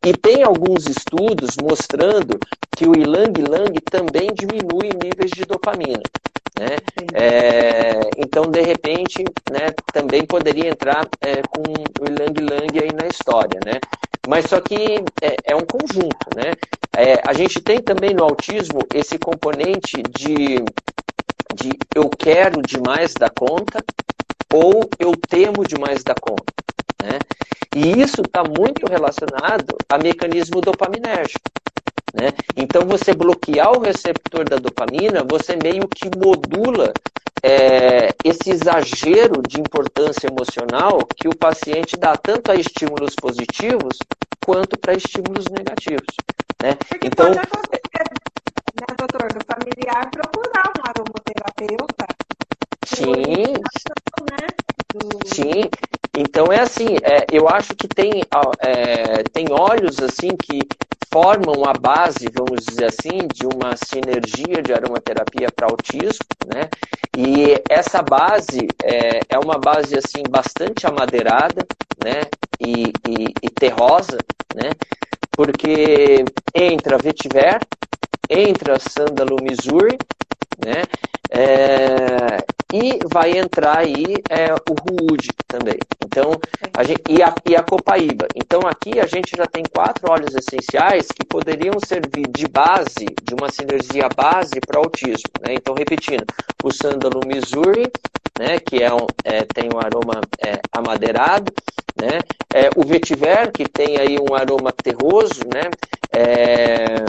E tem alguns estudos mostrando que o ilang-ilang também diminui níveis de dopamina. Né? É, então, de repente, né, também poderia entrar é, com o ilang-ilang aí na história. Né? Mas só que é, é um conjunto. Né? É, a gente tem também no autismo esse componente de, de eu quero demais da conta ou eu temo demais da conta. Né? E isso está muito relacionado a mecanismo dopaminérgico. Né? Então, você bloquear o receptor da dopamina, você meio que modula é, esse exagero de importância emocional que o paciente dá tanto a estímulos positivos quanto para estímulos negativos. Né? Porque Então, pode acontecer, né, doutor, do familiar procurar um aromaterapeuta. sim, né? Do... Sim, então é assim, é, eu acho que tem, é, tem óleos assim que formam a base, vamos dizer assim, de uma sinergia de aromaterapia para autismo, né? E essa base é, é uma base assim bastante amadeirada, né? E, e, e terrosa, né? Porque entra vetiver, entra sândalo Missouri, né? É, e vai entrar aí é, o Ruud também. Então, a gente, e, a, e a copaíba. Então, aqui a gente já tem quatro óleos essenciais que poderiam servir de base, de uma sinergia base para autismo. Né? Então, repetindo, o sândalo Missouri, né, que é um, é, tem um aroma é, amadeirado, né? É, o vetiver, que tem aí um aroma terroso, né? É,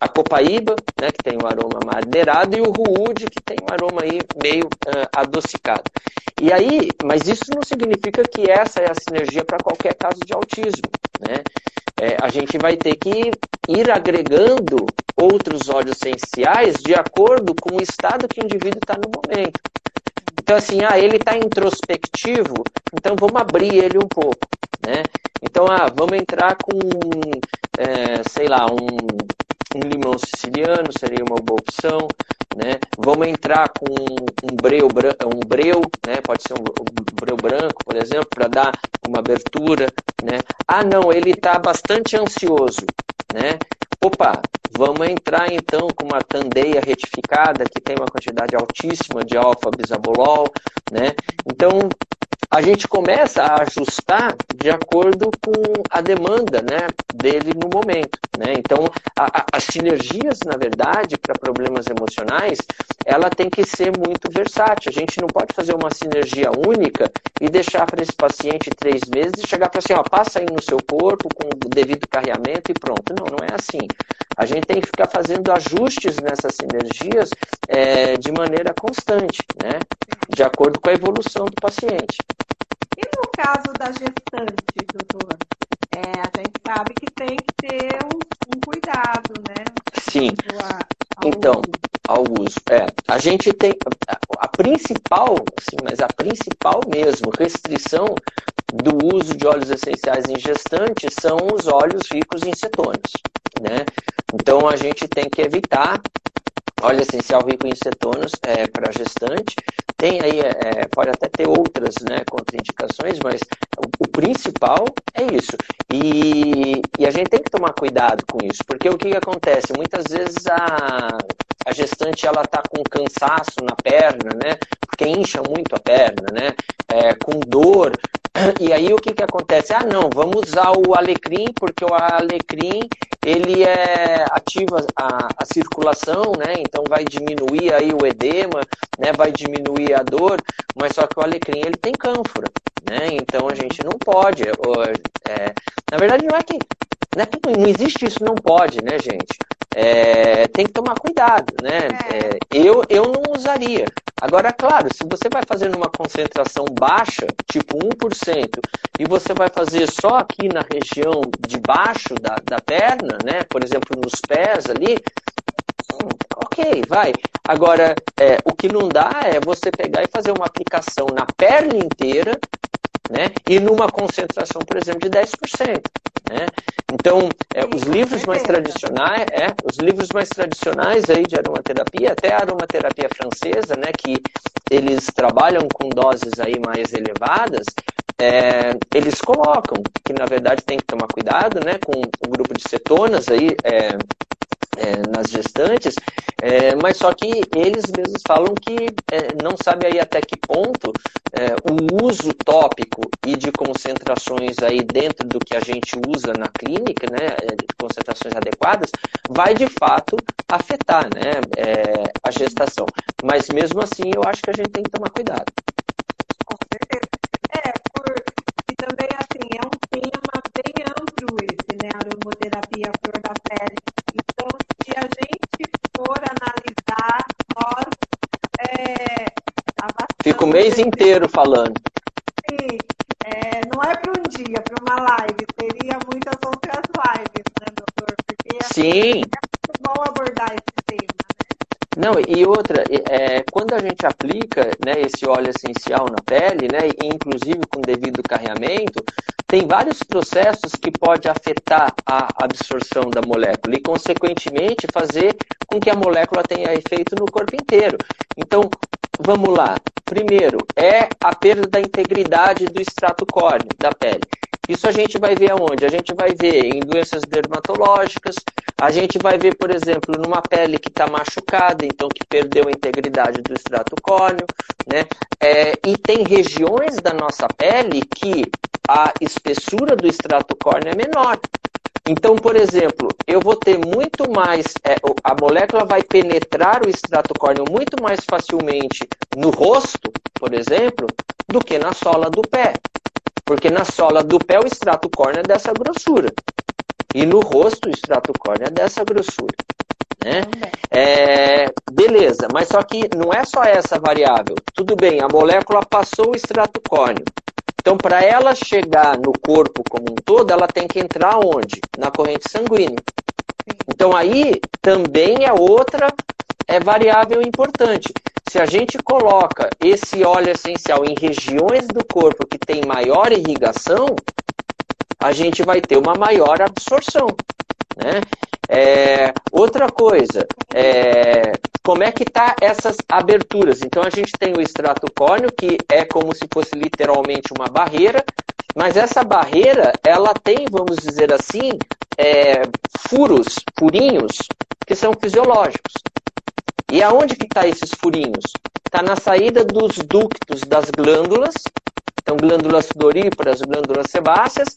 a copaíba, né, que tem um aroma madeirado, e o ruúde, que tem um aroma aí meio uh, adocicado. E aí, mas isso não significa que essa é a sinergia para qualquer caso de autismo, né? É, a gente vai ter que ir agregando outros óleos essenciais de acordo com o estado que o indivíduo está no momento. Então, assim, ah, ele está introspectivo, então vamos abrir ele um pouco, né? Então, ah, vamos entrar com, é, sei lá, um, um limão siciliano seria uma boa opção, né? Vamos entrar com um breu, um breu né? pode ser um, um breu branco, por exemplo, para dar uma abertura. Né? Ah, não, ele está bastante ansioso. Né? Opa, vamos entrar então com uma candeia retificada que tem uma quantidade altíssima de alfa-bisabolol. Né? Então, a gente começa a ajustar de acordo com a demanda né, dele no momento. Né? Então, a, a, as sinergias, na verdade, para problemas emocionais, ela tem que ser muito versátil. A gente não pode fazer uma sinergia única e deixar para esse paciente três meses e chegar para assim, ó, passa aí no seu corpo com o devido carreamento e pronto. Não, não é assim. A gente tem que ficar fazendo ajustes nessas sinergias é, de maneira constante, né? de acordo com a evolução do paciente. E no caso da gestante, doutor? É, a gente sabe que tem que ter um, um cuidado, né? Sim. Ao, então, uso. ao uso. É, a gente tem a, a principal, sim, mas a principal mesmo restrição do uso de óleos essenciais em gestantes são os óleos ricos em cetonas, né? Então a gente tem que evitar óleo essencial rico em cetonas é, para gestante. Tem aí, é, é, pode até ter outras né, contraindicações, mas o, o principal é isso. E, e, a gente tem que tomar cuidado com isso, porque o que, que acontece? Muitas vezes a, a gestante ela está com cansaço na perna, né? Porque incha muito a perna, né? É, com dor. E aí o que, que acontece? Ah, não, vamos usar o alecrim, porque o alecrim ele é ativa a, a circulação, né? Então vai diminuir aí o edema, né? Vai diminuir a dor, mas só que o alecrim ele tem cânfora, né? Então a gente não pode. É, na verdade não é que não, é que não existe isso, não pode, né, gente? É, tem que tomar cuidado, né? É, eu, eu não usaria. Agora, claro, se você vai fazer numa concentração baixa, tipo 1%, e você vai fazer só aqui na região de baixo da, da perna, né? Por exemplo, nos pés ali, hum, ok, vai. Agora, é, o que não dá é você pegar e fazer uma aplicação na perna inteira, né? E numa concentração, por exemplo, de 10%. Né? Então, é, os livros mais tradicionais, é, os livros mais tradicionais aí de aromaterapia, até a aromaterapia francesa, né, que eles trabalham com doses aí mais elevadas, é, eles colocam que na verdade tem que tomar cuidado, né, com o grupo de cetonas aí é, é, nas gestantes, é, mas só que eles mesmos falam que é, não sabe aí até que ponto é, o uso tópico e de concentrações aí dentro do que a gente usa na clínica, né, é, de concentrações adequadas, vai de fato afetar né, é, a gestação. Mas mesmo assim, eu acho que a gente tem que tomar cuidado. Com certeza. É, por... e também assim, é um tema bem amplo esse, né, aromoterapia, flor da pele. Se a gente for analisar, nós é, Fico o mês inteiro falando. Sim, é, não é para um dia, para uma live, teria muitas outras lives, né, doutor? Porque é Sim. é muito bom abordar esse tema. Não, e outra, é, quando a gente aplica né, esse óleo essencial na pele, né, inclusive com devido carreamento, tem vários processos que pode afetar a absorção da molécula e, consequentemente, fazer com que a molécula tenha efeito no corpo inteiro. Então, vamos lá. Primeiro, é a perda da integridade do extrato córneo da pele. Isso a gente vai ver aonde? A gente vai ver em doenças dermatológicas, a gente vai ver, por exemplo, numa pele que está machucada, então que perdeu a integridade do extrato córneo, né? É, e tem regiões da nossa pele que a espessura do extrato córneo é menor. Então, por exemplo, eu vou ter muito mais, é, a molécula vai penetrar o extrato córneo muito mais facilmente no rosto, por exemplo, do que na sola do pé. Porque na sola do pé o extrato córneo é dessa grossura. E no rosto o extrato córneo é dessa grossura. Né? É, beleza, mas só que não é só essa variável. Tudo bem, a molécula passou o extrato córneo. Então, para ela chegar no corpo como um todo, ela tem que entrar onde? Na corrente sanguínea. Então aí também é outra é variável importante. Se a gente coloca esse óleo essencial em regiões do corpo que tem maior irrigação, a gente vai ter uma maior absorção. Né? É, outra coisa, é, como é que tá essas aberturas? Então a gente tem o extrato córneo, que é como se fosse literalmente uma barreira, mas essa barreira, ela tem, vamos dizer assim, é, furos, furinhos, que são fisiológicos. E aonde que está esses furinhos? Está na saída dos ductos das glândulas, então glândulas sudoríparas, glândulas sebáceas,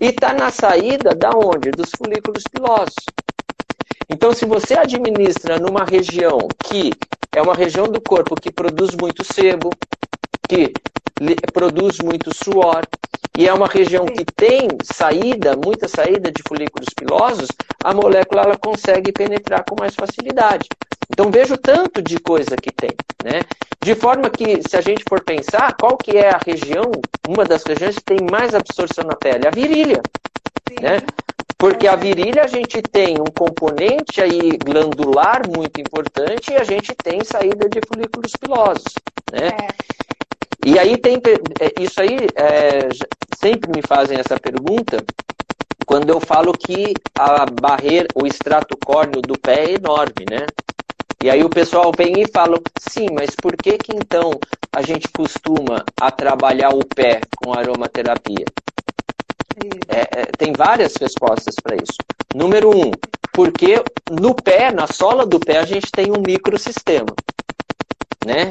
e está na saída da onde? Dos folículos pilosos. Então, se você administra numa região que é uma região do corpo que produz muito sebo, que produz muito suor, e é uma região que tem saída, muita saída de folículos pilosos, a molécula ela consegue penetrar com mais facilidade. Então vejo tanto de coisa que tem, né? De forma que, se a gente for pensar, qual que é a região, uma das regiões que tem mais absorção na pele? A virilha, Sim. né? Porque a virilha a gente tem um componente aí glandular muito importante e a gente tem saída de folículos pilosos, né? É. E aí tem é, isso aí é, sempre me fazem essa pergunta quando eu falo que a barreira, o extrato córneo do pé é enorme, né? E aí o pessoal vem e fala, sim, mas por que que então a gente costuma a trabalhar o pé com aromaterapia? É, é, tem várias respostas para isso. Número um, porque no pé, na sola do pé, a gente tem um microsistema né?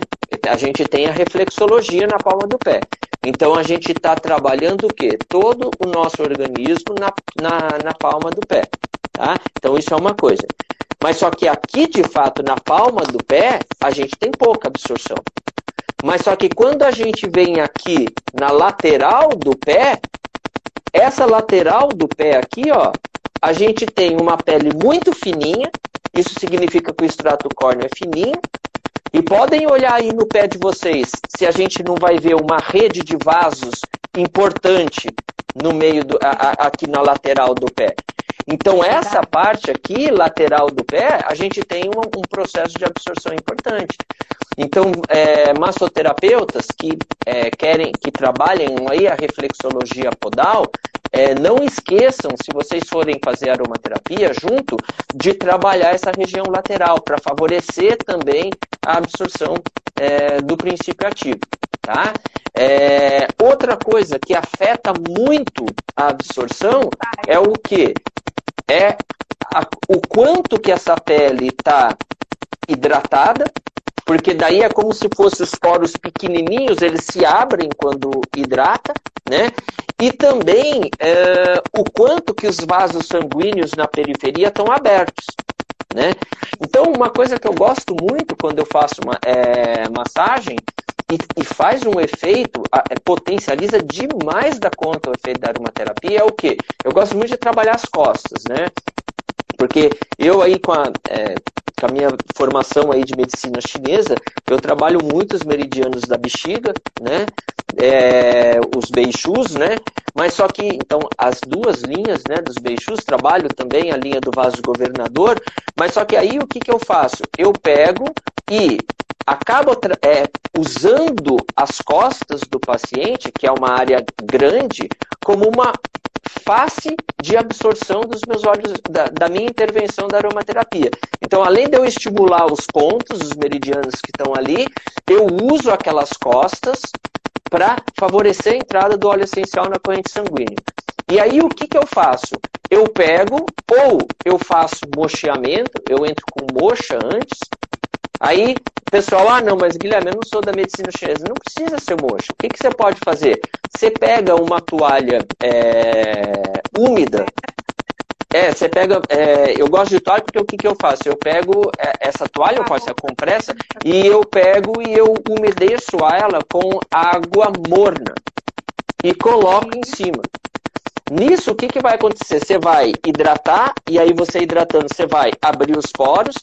A gente tem a reflexologia na palma do pé. Então a gente está trabalhando o quê? Todo o nosso organismo na, na, na palma do pé. Tá? Então isso é uma coisa. Mas só que aqui, de fato, na palma do pé, a gente tem pouca absorção. Mas só que quando a gente vem aqui na lateral do pé, essa lateral do pé aqui, ó, a gente tem uma pele muito fininha, isso significa que o extrato córneo é fininho, e podem olhar aí no pé de vocês se a gente não vai ver uma rede de vasos importante no meio do, a, a, aqui na lateral do pé. Então essa parte aqui, lateral do pé, a gente tem um, um processo de absorção importante. Então, é, massoterapeutas que é, querem, que trabalhem aí a reflexologia podal, é, não esqueçam, se vocês forem fazer aromaterapia junto, de trabalhar essa região lateral para favorecer também a absorção é, do princípio ativo. Tá? É, outra coisa que afeta muito a absorção é o que? É a, o quanto que essa pele está hidratada, porque daí é como se fossem os poros pequenininhos, eles se abrem quando hidrata, né? E também é, o quanto que os vasos sanguíneos na periferia estão abertos, né? Então, uma coisa que eu gosto muito quando eu faço uma é, massagem e, e, faz um efeito, é, potencializa demais da conta o efeito da aromaterapia, é o quê? Eu gosto muito de trabalhar as costas, né? Porque eu aí com a, é, com a minha formação aí de medicina chinesa, eu trabalho muito os meridianos da bexiga, né? É, os beixus, né? Mas só que, então, as duas linhas né, dos beixus, trabalho também a linha do vaso governador, mas só que aí o que, que eu faço? Eu pego e acabo é, usando as costas do paciente, que é uma área grande, como uma face de absorção dos meus olhos, da, da, minha intervenção da aromaterapia. Então, além de eu estimular os pontos, os meridianos que estão ali, eu uso aquelas costas para favorecer a entrada do óleo essencial na corrente sanguínea. E aí o que, que eu faço? Eu pego ou eu faço mocheamento, eu entro com mocha antes. Aí, pessoal, ah não, mas Guilherme, eu não sou da medicina chinesa. Não precisa ser mocha. O que, que você pode fazer? Você pega uma toalha é, úmida, é, você pega. É, eu gosto de toalha porque o que, que eu faço? Eu pego é, essa toalha, pode ser a compressa, e eu pego e eu umedeço ela com água morna e coloco em cima. Nisso, o que, que vai acontecer? Você vai hidratar, e aí você hidratando, você vai abrir os poros,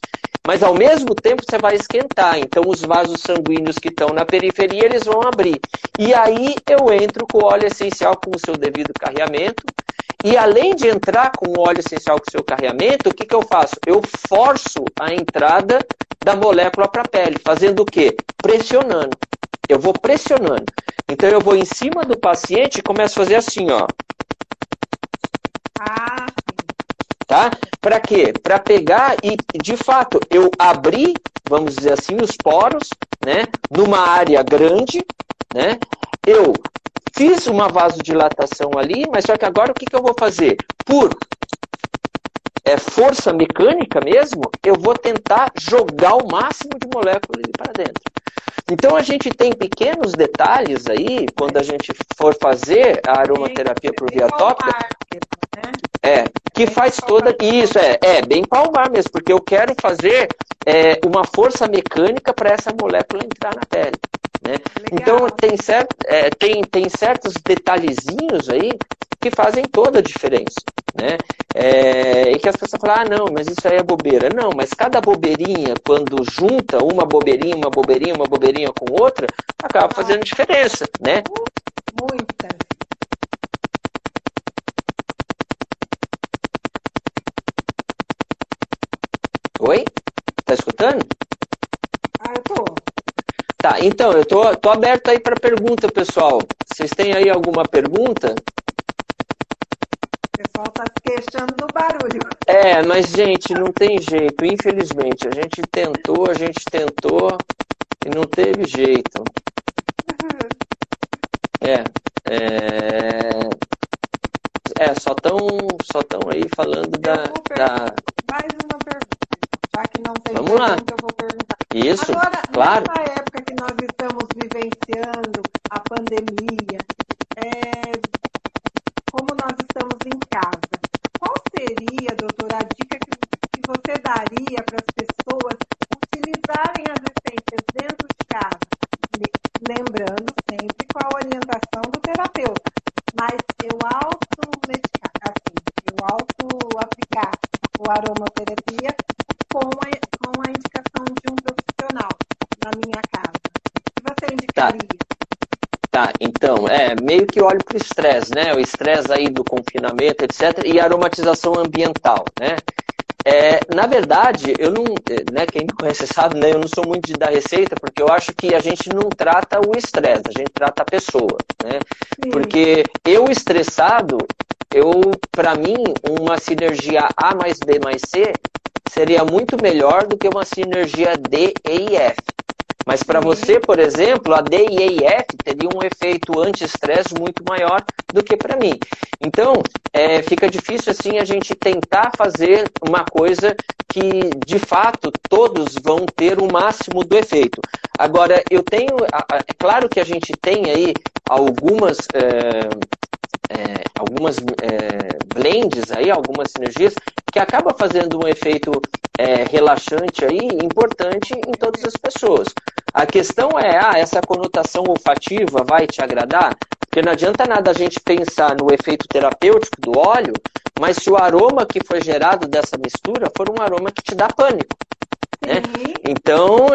mas ao mesmo tempo você vai esquentar. Então, os vasos sanguíneos que estão na periferia, eles vão abrir. E aí eu entro com o óleo essencial com o seu devido carreamento, E além de entrar com o óleo essencial com o seu carreamento, o que, que eu faço? Eu forço a entrada da molécula para a pele, fazendo o quê? Pressionando. Eu vou pressionando. Então eu vou em cima do paciente e começo a fazer assim, ó. Ah, tá? Para quê? Para pegar e, de fato, eu abrir, vamos dizer assim, os poros, né? Numa área grande, né? Eu fiz uma vasodilatação ali, mas só que agora o que, que eu vou fazer? Por é, força mecânica mesmo, eu vou tentar jogar o máximo de moléculas ali para dentro. Então a gente tem pequenos detalhes aí, quando a gente for fazer a aromaterapia por via tópica, é, que faz toda. Isso, é, é bem palmar mesmo, porque eu quero fazer é, uma força mecânica para essa molécula entrar na pele. Né? Então tem, certo, é, tem, tem certos detalhezinhos aí que fazem toda a diferença. Né? É, e que as pessoas falam, ah, não, mas isso aí é bobeira. Não, mas cada bobeirinha, quando junta uma bobeirinha, uma bobeirinha, uma bobeirinha com outra, acaba fazendo diferença, né? Muitas. Oi? Tá escutando? Ah, eu tô. Tá, então, eu tô, tô aberto aí para pergunta, pessoal. Vocês têm aí alguma pergunta? O pessoal tá se queixando do barulho. É, mas, gente, não tem jeito, infelizmente. A gente tentou, a gente tentou e não teve jeito. É, é, é só tão, só tão aí falando da, da... Mais uma pergunta. Já que não tem Vamos lá. eu vou perguntar. Isso, Agora, claro. nessa época que nós estamos vivenciando a pandemia, é, como nós estamos em casa, qual seria, doutora, a dica que, que você daria para as pessoas utilizarem as essências dentro de casa? Lembrando sempre com a orientação do terapeuta. Mas eu auto-medicar, assim, eu auto-aplicar o aromaterapia com a, com a indicação de um profissional na minha casa. O que você indicaria? Tá, então, é meio que olho para o estresse, né? O estresse aí do confinamento, etc. E aromatização ambiental, né? É, na verdade, eu não, né, quem me conhece sabe, né, eu não sou muito de dar receita, porque eu acho que a gente não trata o estresse, a gente trata a pessoa, né? Porque eu estressado, eu, para mim, uma sinergia A mais B mais C seria muito melhor do que uma sinergia D, E e F. Mas para você, por exemplo, a D, E e F teria um efeito anti-estresse muito maior do que para mim. Então, é, fica difícil assim a gente tentar fazer uma coisa que, de fato, todos vão ter o máximo do efeito. Agora, eu tenho. É claro que a gente tem aí algumas. É, é, algumas é, blends aí, algumas sinergias, que acaba fazendo um efeito é, relaxante aí importante em todas as pessoas. A questão é, ah, essa conotação olfativa vai te agradar? Porque não adianta nada a gente pensar no efeito terapêutico do óleo, mas se o aroma que foi gerado dessa mistura for um aroma que te dá pânico. Né? Então,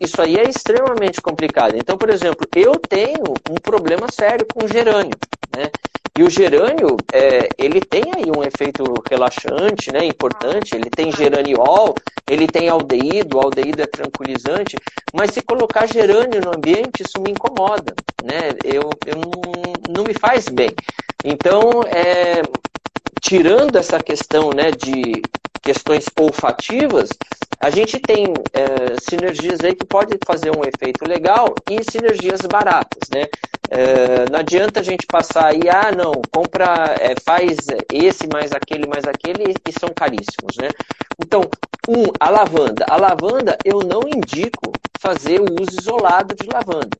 isso aí é extremamente complicado. Então, por exemplo, eu tenho um problema sério com gerânio. Né? E o gerânio, é, ele tem aí um efeito relaxante, né, importante, ele tem geraniol, ele tem aldeído, o aldeído é tranquilizante, mas se colocar gerânio no ambiente, isso me incomoda, né, eu, eu não, não me faz bem. Então, é, tirando essa questão né, de questões olfativas, a gente tem é, sinergias aí que podem fazer um efeito legal e sinergias baratas, né? É, não adianta a gente passar aí, ah, não, compra, é, faz esse mais aquele mais aquele e são caríssimos, né? Então, um, a lavanda. A lavanda eu não indico fazer o uso isolado de lavanda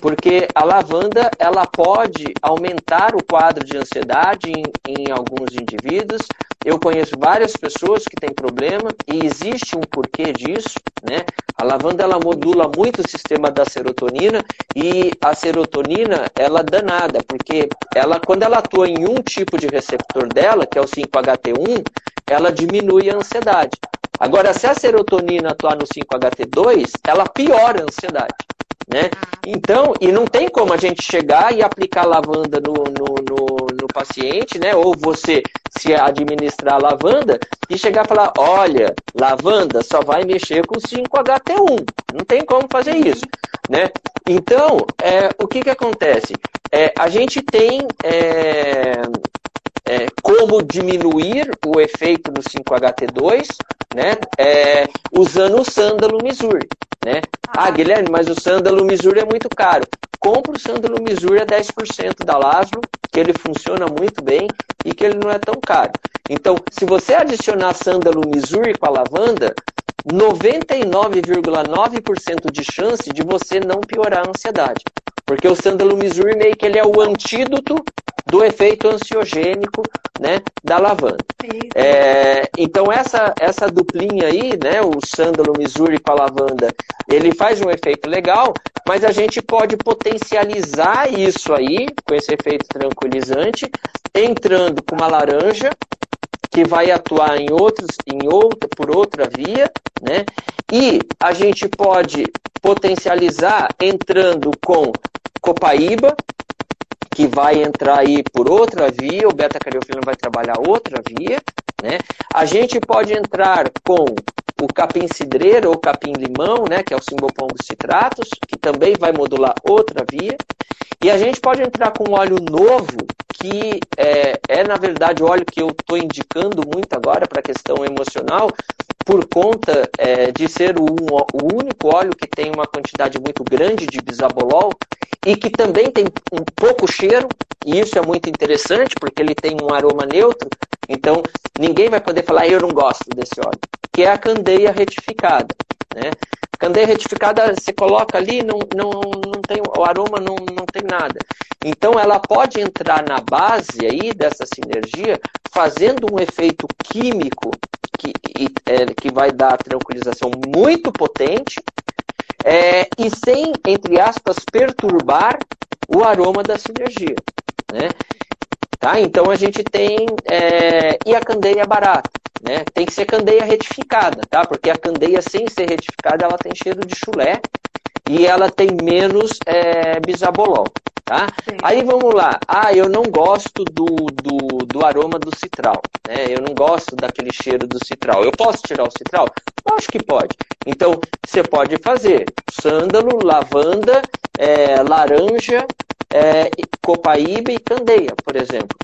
porque a lavanda ela pode aumentar o quadro de ansiedade em, em, alguns indivíduos. Eu conheço várias pessoas que têm problema e existe um porquê disso, né? A lavanda ela modula muito o sistema da serotonina e a serotonina ela é danada, porque ela quando ela atua em um tipo de receptor dela, que é o 5-HT1, ela diminui a ansiedade. Agora, se a serotonina atuar no 5-HT2, ela piora a ansiedade. Né? Então, e não tem como a gente chegar e aplicar lavanda no, no, no, no paciente, né? Ou você se administrar lavanda e chegar e falar: olha, lavanda só vai mexer com 5-HT1. Não tem como fazer isso, né? Então, é, o que, que acontece? É, a gente tem é, é, como diminuir o efeito do 5-HT2 né, é, usando o sândalo Missouri. Né? Ah, Guilherme, mas o sândalo Missouri é muito caro. Compre o sândalo Missouri a 10% da Laszlo, que ele funciona muito bem e que ele não é tão caro. Então, se você adicionar sândalo Missouri com a lavanda, 99,9% de chance de você não piorar a ansiedade. Porque o sândalo Missouri meio que ele é o antídoto do efeito ansiogênico né, da lavanda. É, então essa, essa duplinha aí, né, o sândalo Missouri com a lavanda, ele faz um efeito legal, mas a gente pode potencializar isso aí, com esse efeito tranquilizante, entrando com uma laranja, que vai atuar em outros, em outra, por outra via, né? E a gente pode potencializar entrando com copaíba, que vai entrar aí por outra via, o beta-cariofilina vai trabalhar outra via, né? A gente pode entrar com o capim cidreira ou capim limão, né, que é o simbopongo citratus, que também vai modular outra via. E a gente pode entrar com um óleo novo, que é, é na verdade o óleo que eu estou indicando muito agora para a questão emocional, por conta é, de ser o, o, único óleo que tem uma quantidade muito grande de bisabolol e que também tem um pouco cheiro, e isso é muito interessante porque ele tem um aroma neutro, então ninguém vai poder falar eu não gosto desse óleo, que é a candeia retificada. Né? Candeia retificada você coloca ali, não, não, não tem, o aroma não, não tem nada. Então ela pode entrar na base aí dessa sinergia, fazendo um efeito químico que, é, que vai dar tranquilização muito potente é, e sem, entre aspas, perturbar o aroma da sinergia. Né? Tá? Então a gente tem. É, e a candeia é barata. Né? Tem que ser candeia retificada, tá? Porque a candeia sem ser retificada ela tem cheiro de chulé e ela tem menos é, bisabolol. Tá? Aí vamos lá. Ah, eu não gosto do, do, do aroma do citral. Né? Eu não gosto daquele cheiro do citral. Eu posso tirar o citral? Acho que pode. Então, você pode fazer sândalo, lavanda, é, laranja, é, copaíba e candeia, por exemplo.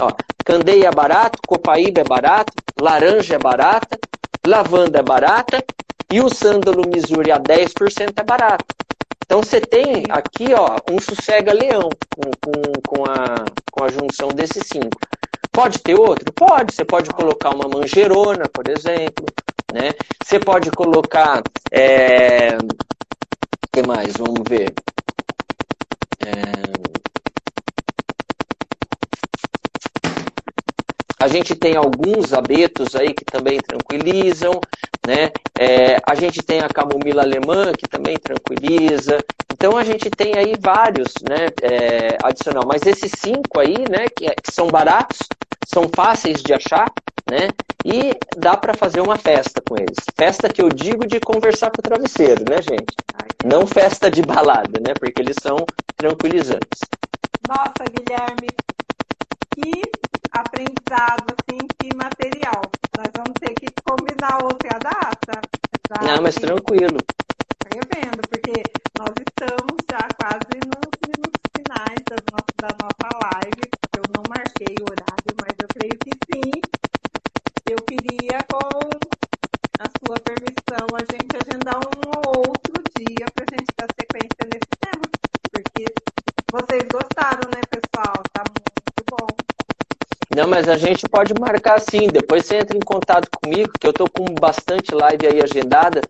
Ó, candeia é barato, copaíba é barato, laranja é barata, lavanda é barata e o sândalo Missouri a 10% é barato. Então você tem aqui ó, um sossega-leão com, com, com, a, com a junção desses cinco. Pode ter outro? Pode. Você pode colocar uma manjerona, por exemplo. Né? Você pode colocar. É... O que mais? Vamos ver. É... A gente tem alguns abetos aí que também tranquilizam, né? É, a gente tem a camomila alemã que também tranquiliza. Então a gente tem aí vários, né? É, adicional. Mas esses cinco aí, né? Que, é, que são baratos, são fáceis de achar, né? E dá para fazer uma festa com eles. Festa que eu digo de conversar com o travesseiro, né, gente? Não festa de balada, né? Porque eles são tranquilizantes. Nossa, Guilherme, que aprendizado, assim, que material. Nós vamos ter que combinar outra data. Não, mas tranquilo. Revendo, porque nós estamos já quase nos minutos finais da nossa, da nossa live. Eu não marquei o horário, mas eu creio que sim. Eu queria, com a sua permissão, a gente agendar um outro dia para a gente dar sequência nesse tema. Porque vocês gostaram, né, pessoal? Tá muito bom. Não, mas a gente pode marcar sim. Depois você entra em contato comigo, que eu tô com bastante live aí agendada.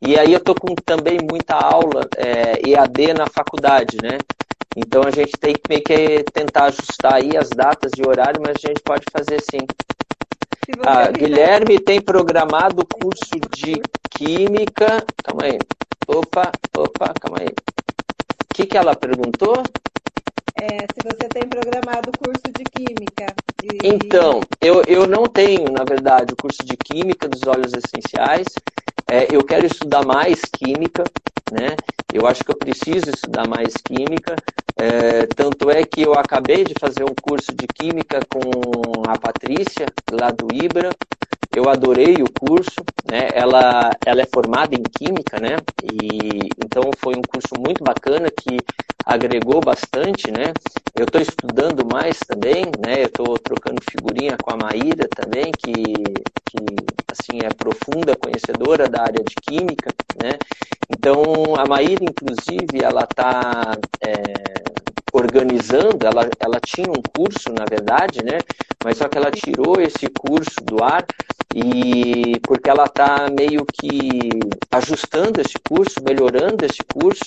E aí eu tô com também muita aula é, EAD na faculdade, né? Então a gente tem que meio que tentar ajustar aí as datas e horário, mas a gente pode fazer sim. Ah, Guilherme tem programado curso de Química. Calma aí. Opa, opa, calma aí. O que, que ela perguntou? É, se você tem programado curso de Química. Então, eu, eu não tenho, na verdade, o curso de Química dos óleos essenciais. É, eu quero estudar mais Química, né? Eu acho que eu preciso estudar mais química, é, tanto é que eu acabei de fazer um curso de química com a Patrícia, lá do Ibra, eu adorei o curso, né? Ela, ela é formada em química, né? E então foi um curso muito bacana que agregou bastante, né? Eu estou estudando mais também, né? Eu estou trocando figurinha com a Maíra também, que, que assim é profunda conhecedora da área de química, né? Então a Maíra, inclusive, ela está é, organizando, ela, ela tinha um curso, na verdade, né? Mas só que ela tirou esse curso do ar e porque ela está meio que ajustando esse curso, melhorando esse curso.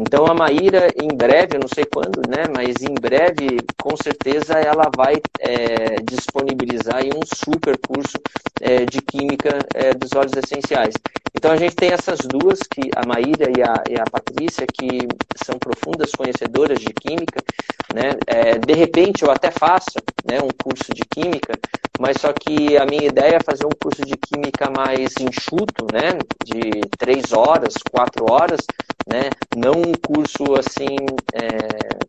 Então a Maíra, em breve, eu não sei quando, né? Mas em breve, com certeza, ela vai é, disponibilizar um super curso é, de química é, dos óleos essenciais. Então a gente tem essas duas, que a Maíra e a, e a Patrícia, que são profundas conhecedoras de química. Né? É, de repente eu até faço né, um curso de química, mas só que a minha ideia é fazer um curso de química mais enxuto, né? De três horas, quatro horas, né? Não um curso assim é,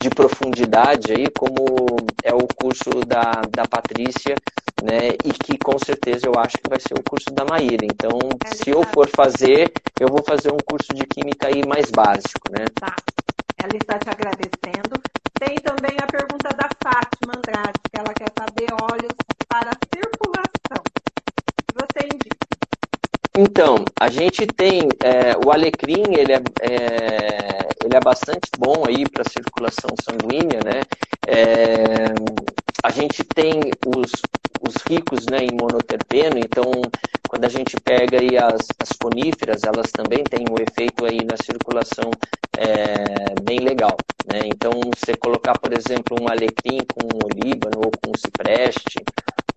de profundidade aí, como é o curso da, da Patrícia, né? E que com certeza eu acho que vai ser o curso da Maíra. Então, é se eu for fazer, eu vou fazer um curso de química aí mais básico, né? Tá. Ela está te agradecendo. Tem também a pergunta da Fátima Andrade, que ela quer saber óleos para circulação. Você indica? Então, a gente tem é, o alecrim, ele é, é, ele é bastante bom aí para circulação sanguínea, né? É, a gente tem os, os ricos né, em monoterpeno, então quando a gente pega aí as, as coníferas, elas também têm um efeito aí na circulação é, bem legal. Né? Então, você colocar, por exemplo, um alecrim com um olíbano ou com um cipreste,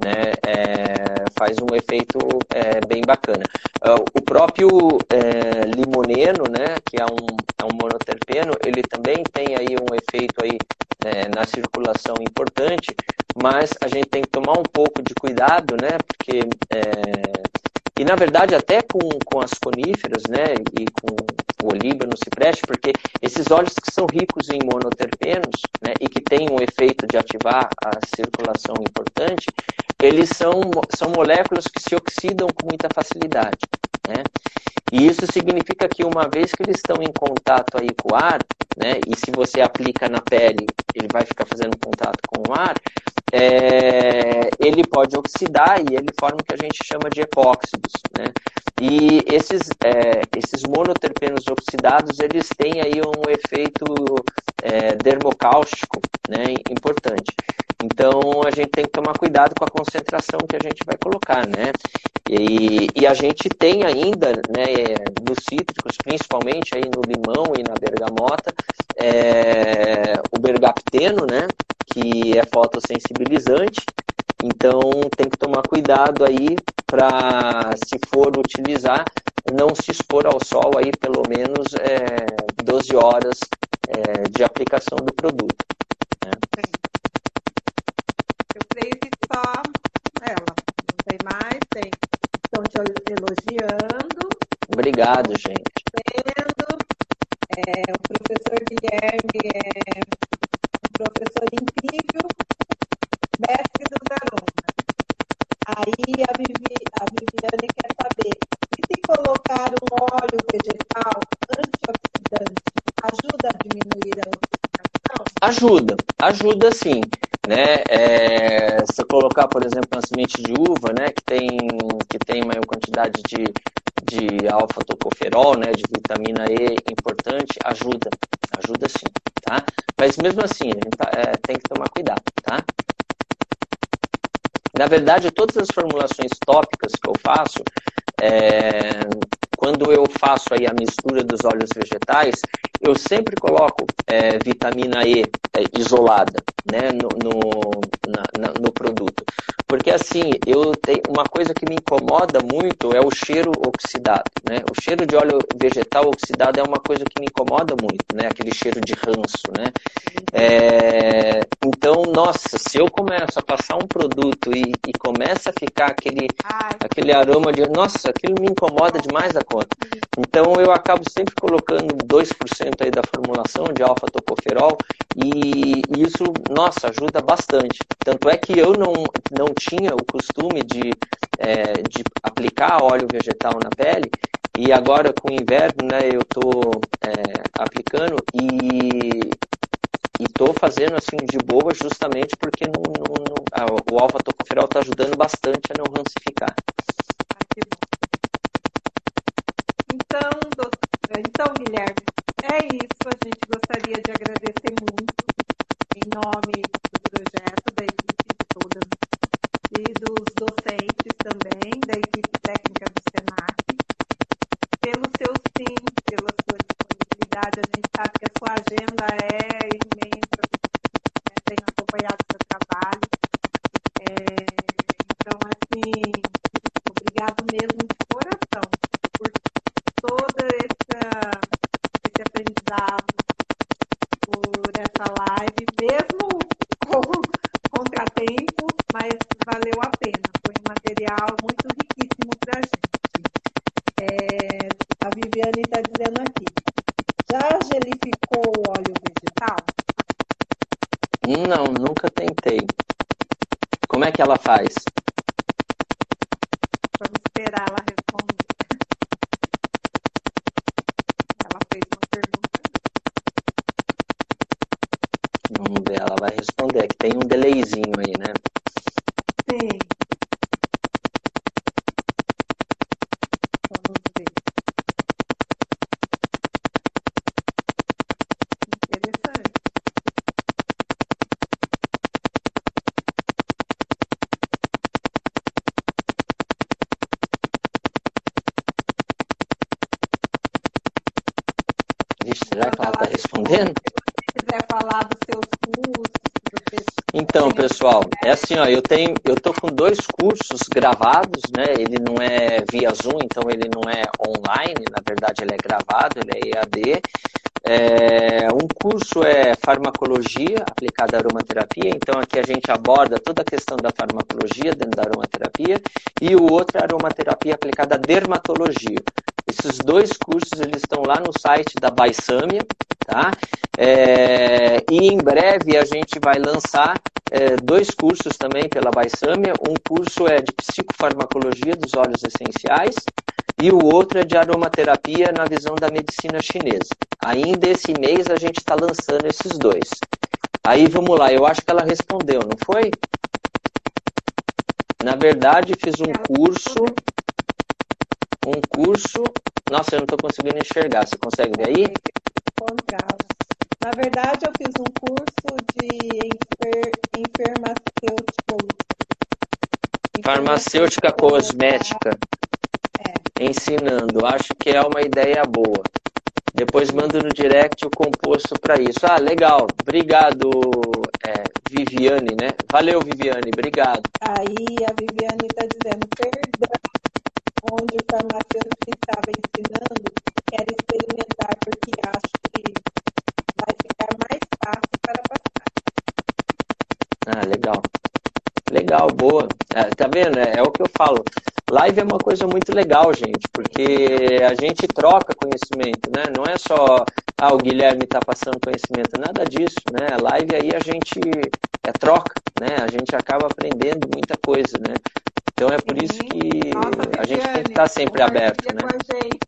né, é, faz um efeito é, bem bacana. Ah, o próprio é, limoneno, né, que é um, é um monoterpeno, ele também tem aí um efeito aí é, na circulação importante, mas a gente tem que tomar um pouco de cuidado, né, porque é, e na verdade até com, com as coníferas, né, e com o olíbano, cipreste, porque esses óleos que são ricos em monoterpenos, né, e que têm um efeito de ativar a circulação importante, eles são, são moléculas que se oxidam com muita facilidade, né? E isso significa que uma vez que eles estão em contato aí com o ar, né, e se você aplica na pele, ele vai ficar fazendo contato com o ar, é, ele pode oxidar e ele forma o que a gente chama de epóxidos, né? E esses, é, esses monoterpenos oxidados, eles têm aí um efeito é, dermocáustico né, importante. Então, a gente tem que tomar cuidado com a concentração que a gente vai colocar, né? E, e a gente tem ainda, né, nos cítricos, principalmente aí no limão e na bergamota, é, o bergapteno, né, que é fotossensibilizante. Então, tem que tomar cuidado aí para, se for utilizar, não se expor ao sol aí pelo menos é, 12 horas é, de aplicação do produto. Né? Eu creio que só ela. Não tem mais, tem. Estão te elogiando. Obrigado, gente. Vendo. É, o professor Guilherme é professor incrível, mestre dos alunos. Aí a, Vivi, a Viviane quer saber, e se colocar um óleo vegetal antioxidante, ajuda a diminuir a oxidação? Ajuda, ajuda sim. Né? É, se colocar, por exemplo, uma semente de uva, né, que tem, que tem maior quantidade de, de alfa-tocoferol, né, de vitamina E importante, ajuda, ajuda sim, tá? Mas mesmo assim, a gente tá, é, tem que tomar cuidado, tá? Na verdade, todas as formulações tópicas que eu faço, é, quando eu faço aí a mistura dos óleos vegetais, eu sempre coloco é, vitamina E é, isolada né, no, no, na, no, produto. Porque assim, eu tenho uma coisa que me incomoda muito é o cheiro oxidado, né? O cheiro de óleo vegetal oxidado é uma coisa que me incomoda muito, né? Aquele cheiro de ranço, né? É, então, nossa, se eu começo a passar um produto e, e começa a ficar aquele, aquele aroma de, nossa, aquilo me incomoda demais da conta. Então, eu acabo sempre colocando 2% aí da formulação de alfa-tocoferol e, isso, nossa, ajuda bastante. Tanto é que eu não, não tinha o costume de, é, de aplicar óleo vegetal na pele, e agora com o inverno, né, eu estou é, aplicando e estou fazendo assim de boa justamente porque não, não, não, a, o alfa-tocoferol está ajudando bastante a não rancificar. Então, então, Guilherme, é isso. A gente gostaria de agradecer muito em nome do projeto, da equipe toda e dos docentes também, da equipe técnica do SENAC, pelo seu sim, pela sua disponibilidade. A gente sabe que a sua agenda é imensa, né? tenho acompanhado o seu trabalho. É, então, assim, obrigado mesmo de coração por toda essa, esse aprendizado, por essa live, mesmo (laughs) com contratempo, mas valeu a pena. Foi um material muito riquíssimo para a gente. É, a Viviane está dizendo aqui, já gelificou o óleo vegetal? Não, nunca tentei. Como é que ela faz? Vamos esperar ela responder. Vai responder. Que tem um delayzinho aí, né? Ó, eu tenho, eu tô com dois cursos gravados, né? Ele não é via Zoom, então ele não é online, na verdade ele é gravado, ele é EAD. É, um curso é farmacologia aplicada à aromaterapia, então aqui a gente aborda toda a questão da farmacologia dentro da aromaterapia, e o outro é aromaterapia aplicada à dermatologia. Esses dois cursos eles estão lá no site da Baisâmia, tá? É, e em breve a gente vai lançar é, dois cursos também pela Baisâmia. Um curso é de psicofarmacologia dos óleos essenciais e o outro é de aromaterapia na visão da medicina chinesa. Ainda esse mês a gente está lançando esses dois. Aí vamos lá, eu acho que ela respondeu, não foi? Na verdade, fiz um curso. Um curso. Nossa, eu não estou conseguindo enxergar. Você consegue ver aí? Encontrá-la. Na verdade, eu fiz um curso de enfer... enfermacêutico. Farmacêutica cosmética. É. Ensinando. Acho que é uma ideia boa. Depois mando no direct o composto para isso. Ah, legal. Obrigado, é, Viviane, né? Valeu, Viviane. Obrigado. Aí a Viviane está dizendo, perdão, onde o farmacêutico estava ensinando, quero experimentar porque acho que vai ficar mais fácil para passar. Ah, legal. Legal, boa. É, tá vendo? É, é o que eu falo. Live é uma coisa muito legal, gente, porque a gente troca conhecimento, né? Não é só, ah, o Guilherme está passando conhecimento, nada disso, né? Live aí a gente é troca, né? A gente acaba aprendendo muita coisa, né? Então é por isso que Nossa, a gente tem que estar sempre aberto, né? com a gente.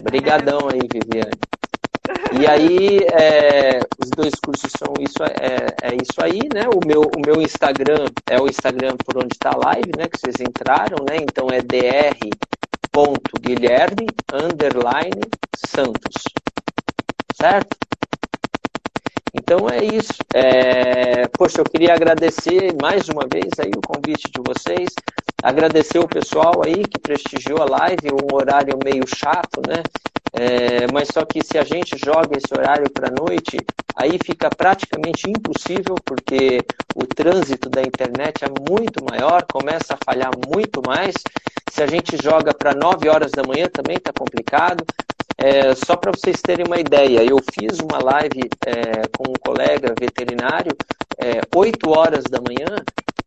Obrigadão aí, Viviane. E aí, é, os dois cursos são isso, é, é isso aí, né? O meu, o meu Instagram é o Instagram por onde está a live, né? Que vocês entraram, né? Então é dr.guilherme underline Santos. Certo? Então é isso. É, poxa, eu queria agradecer mais uma vez aí o convite de vocês, Agradecer o pessoal aí que prestigiou a live, um horário meio chato, né? É, mas só que se a gente joga esse horário para noite, aí fica praticamente impossível, porque o trânsito da internet é muito maior, começa a falhar muito mais. Se a gente joga para 9 horas da manhã, também está complicado. É, só para vocês terem uma ideia, eu fiz uma live é, com um colega veterinário, é, 8 horas da manhã.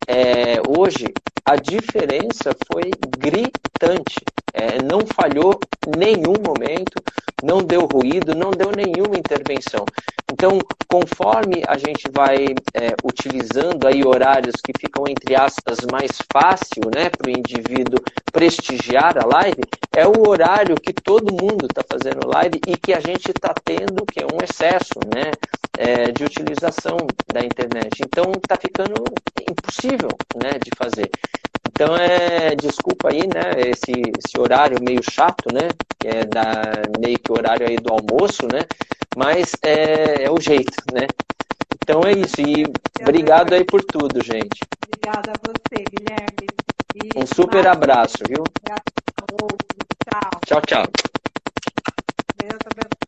É, hoje, a diferença foi gritante. É, não falhou nenhum momento, não deu ruído, não deu nenhuma intervenção. Então, conforme a gente vai é, utilizando aí horários que ficam, entre aspas, mais fácil né, para o indivíduo prestigiar a live, é o horário que todo mundo está fazendo live e que a gente está tendo que é um excesso né, é, de utilização da internet. Então, está ficando impossível né, de fazer. Então, é, desculpa aí, né, esse, esse horário meio chato, né, que é da, meio que o horário aí do almoço, né, mas é, é o jeito, né. Então é isso, e obrigado aí por tudo, gente. Obrigada a você, Guilherme. E um super abraço, viu? Tchau. Tchau, tchau. Deus abençoe.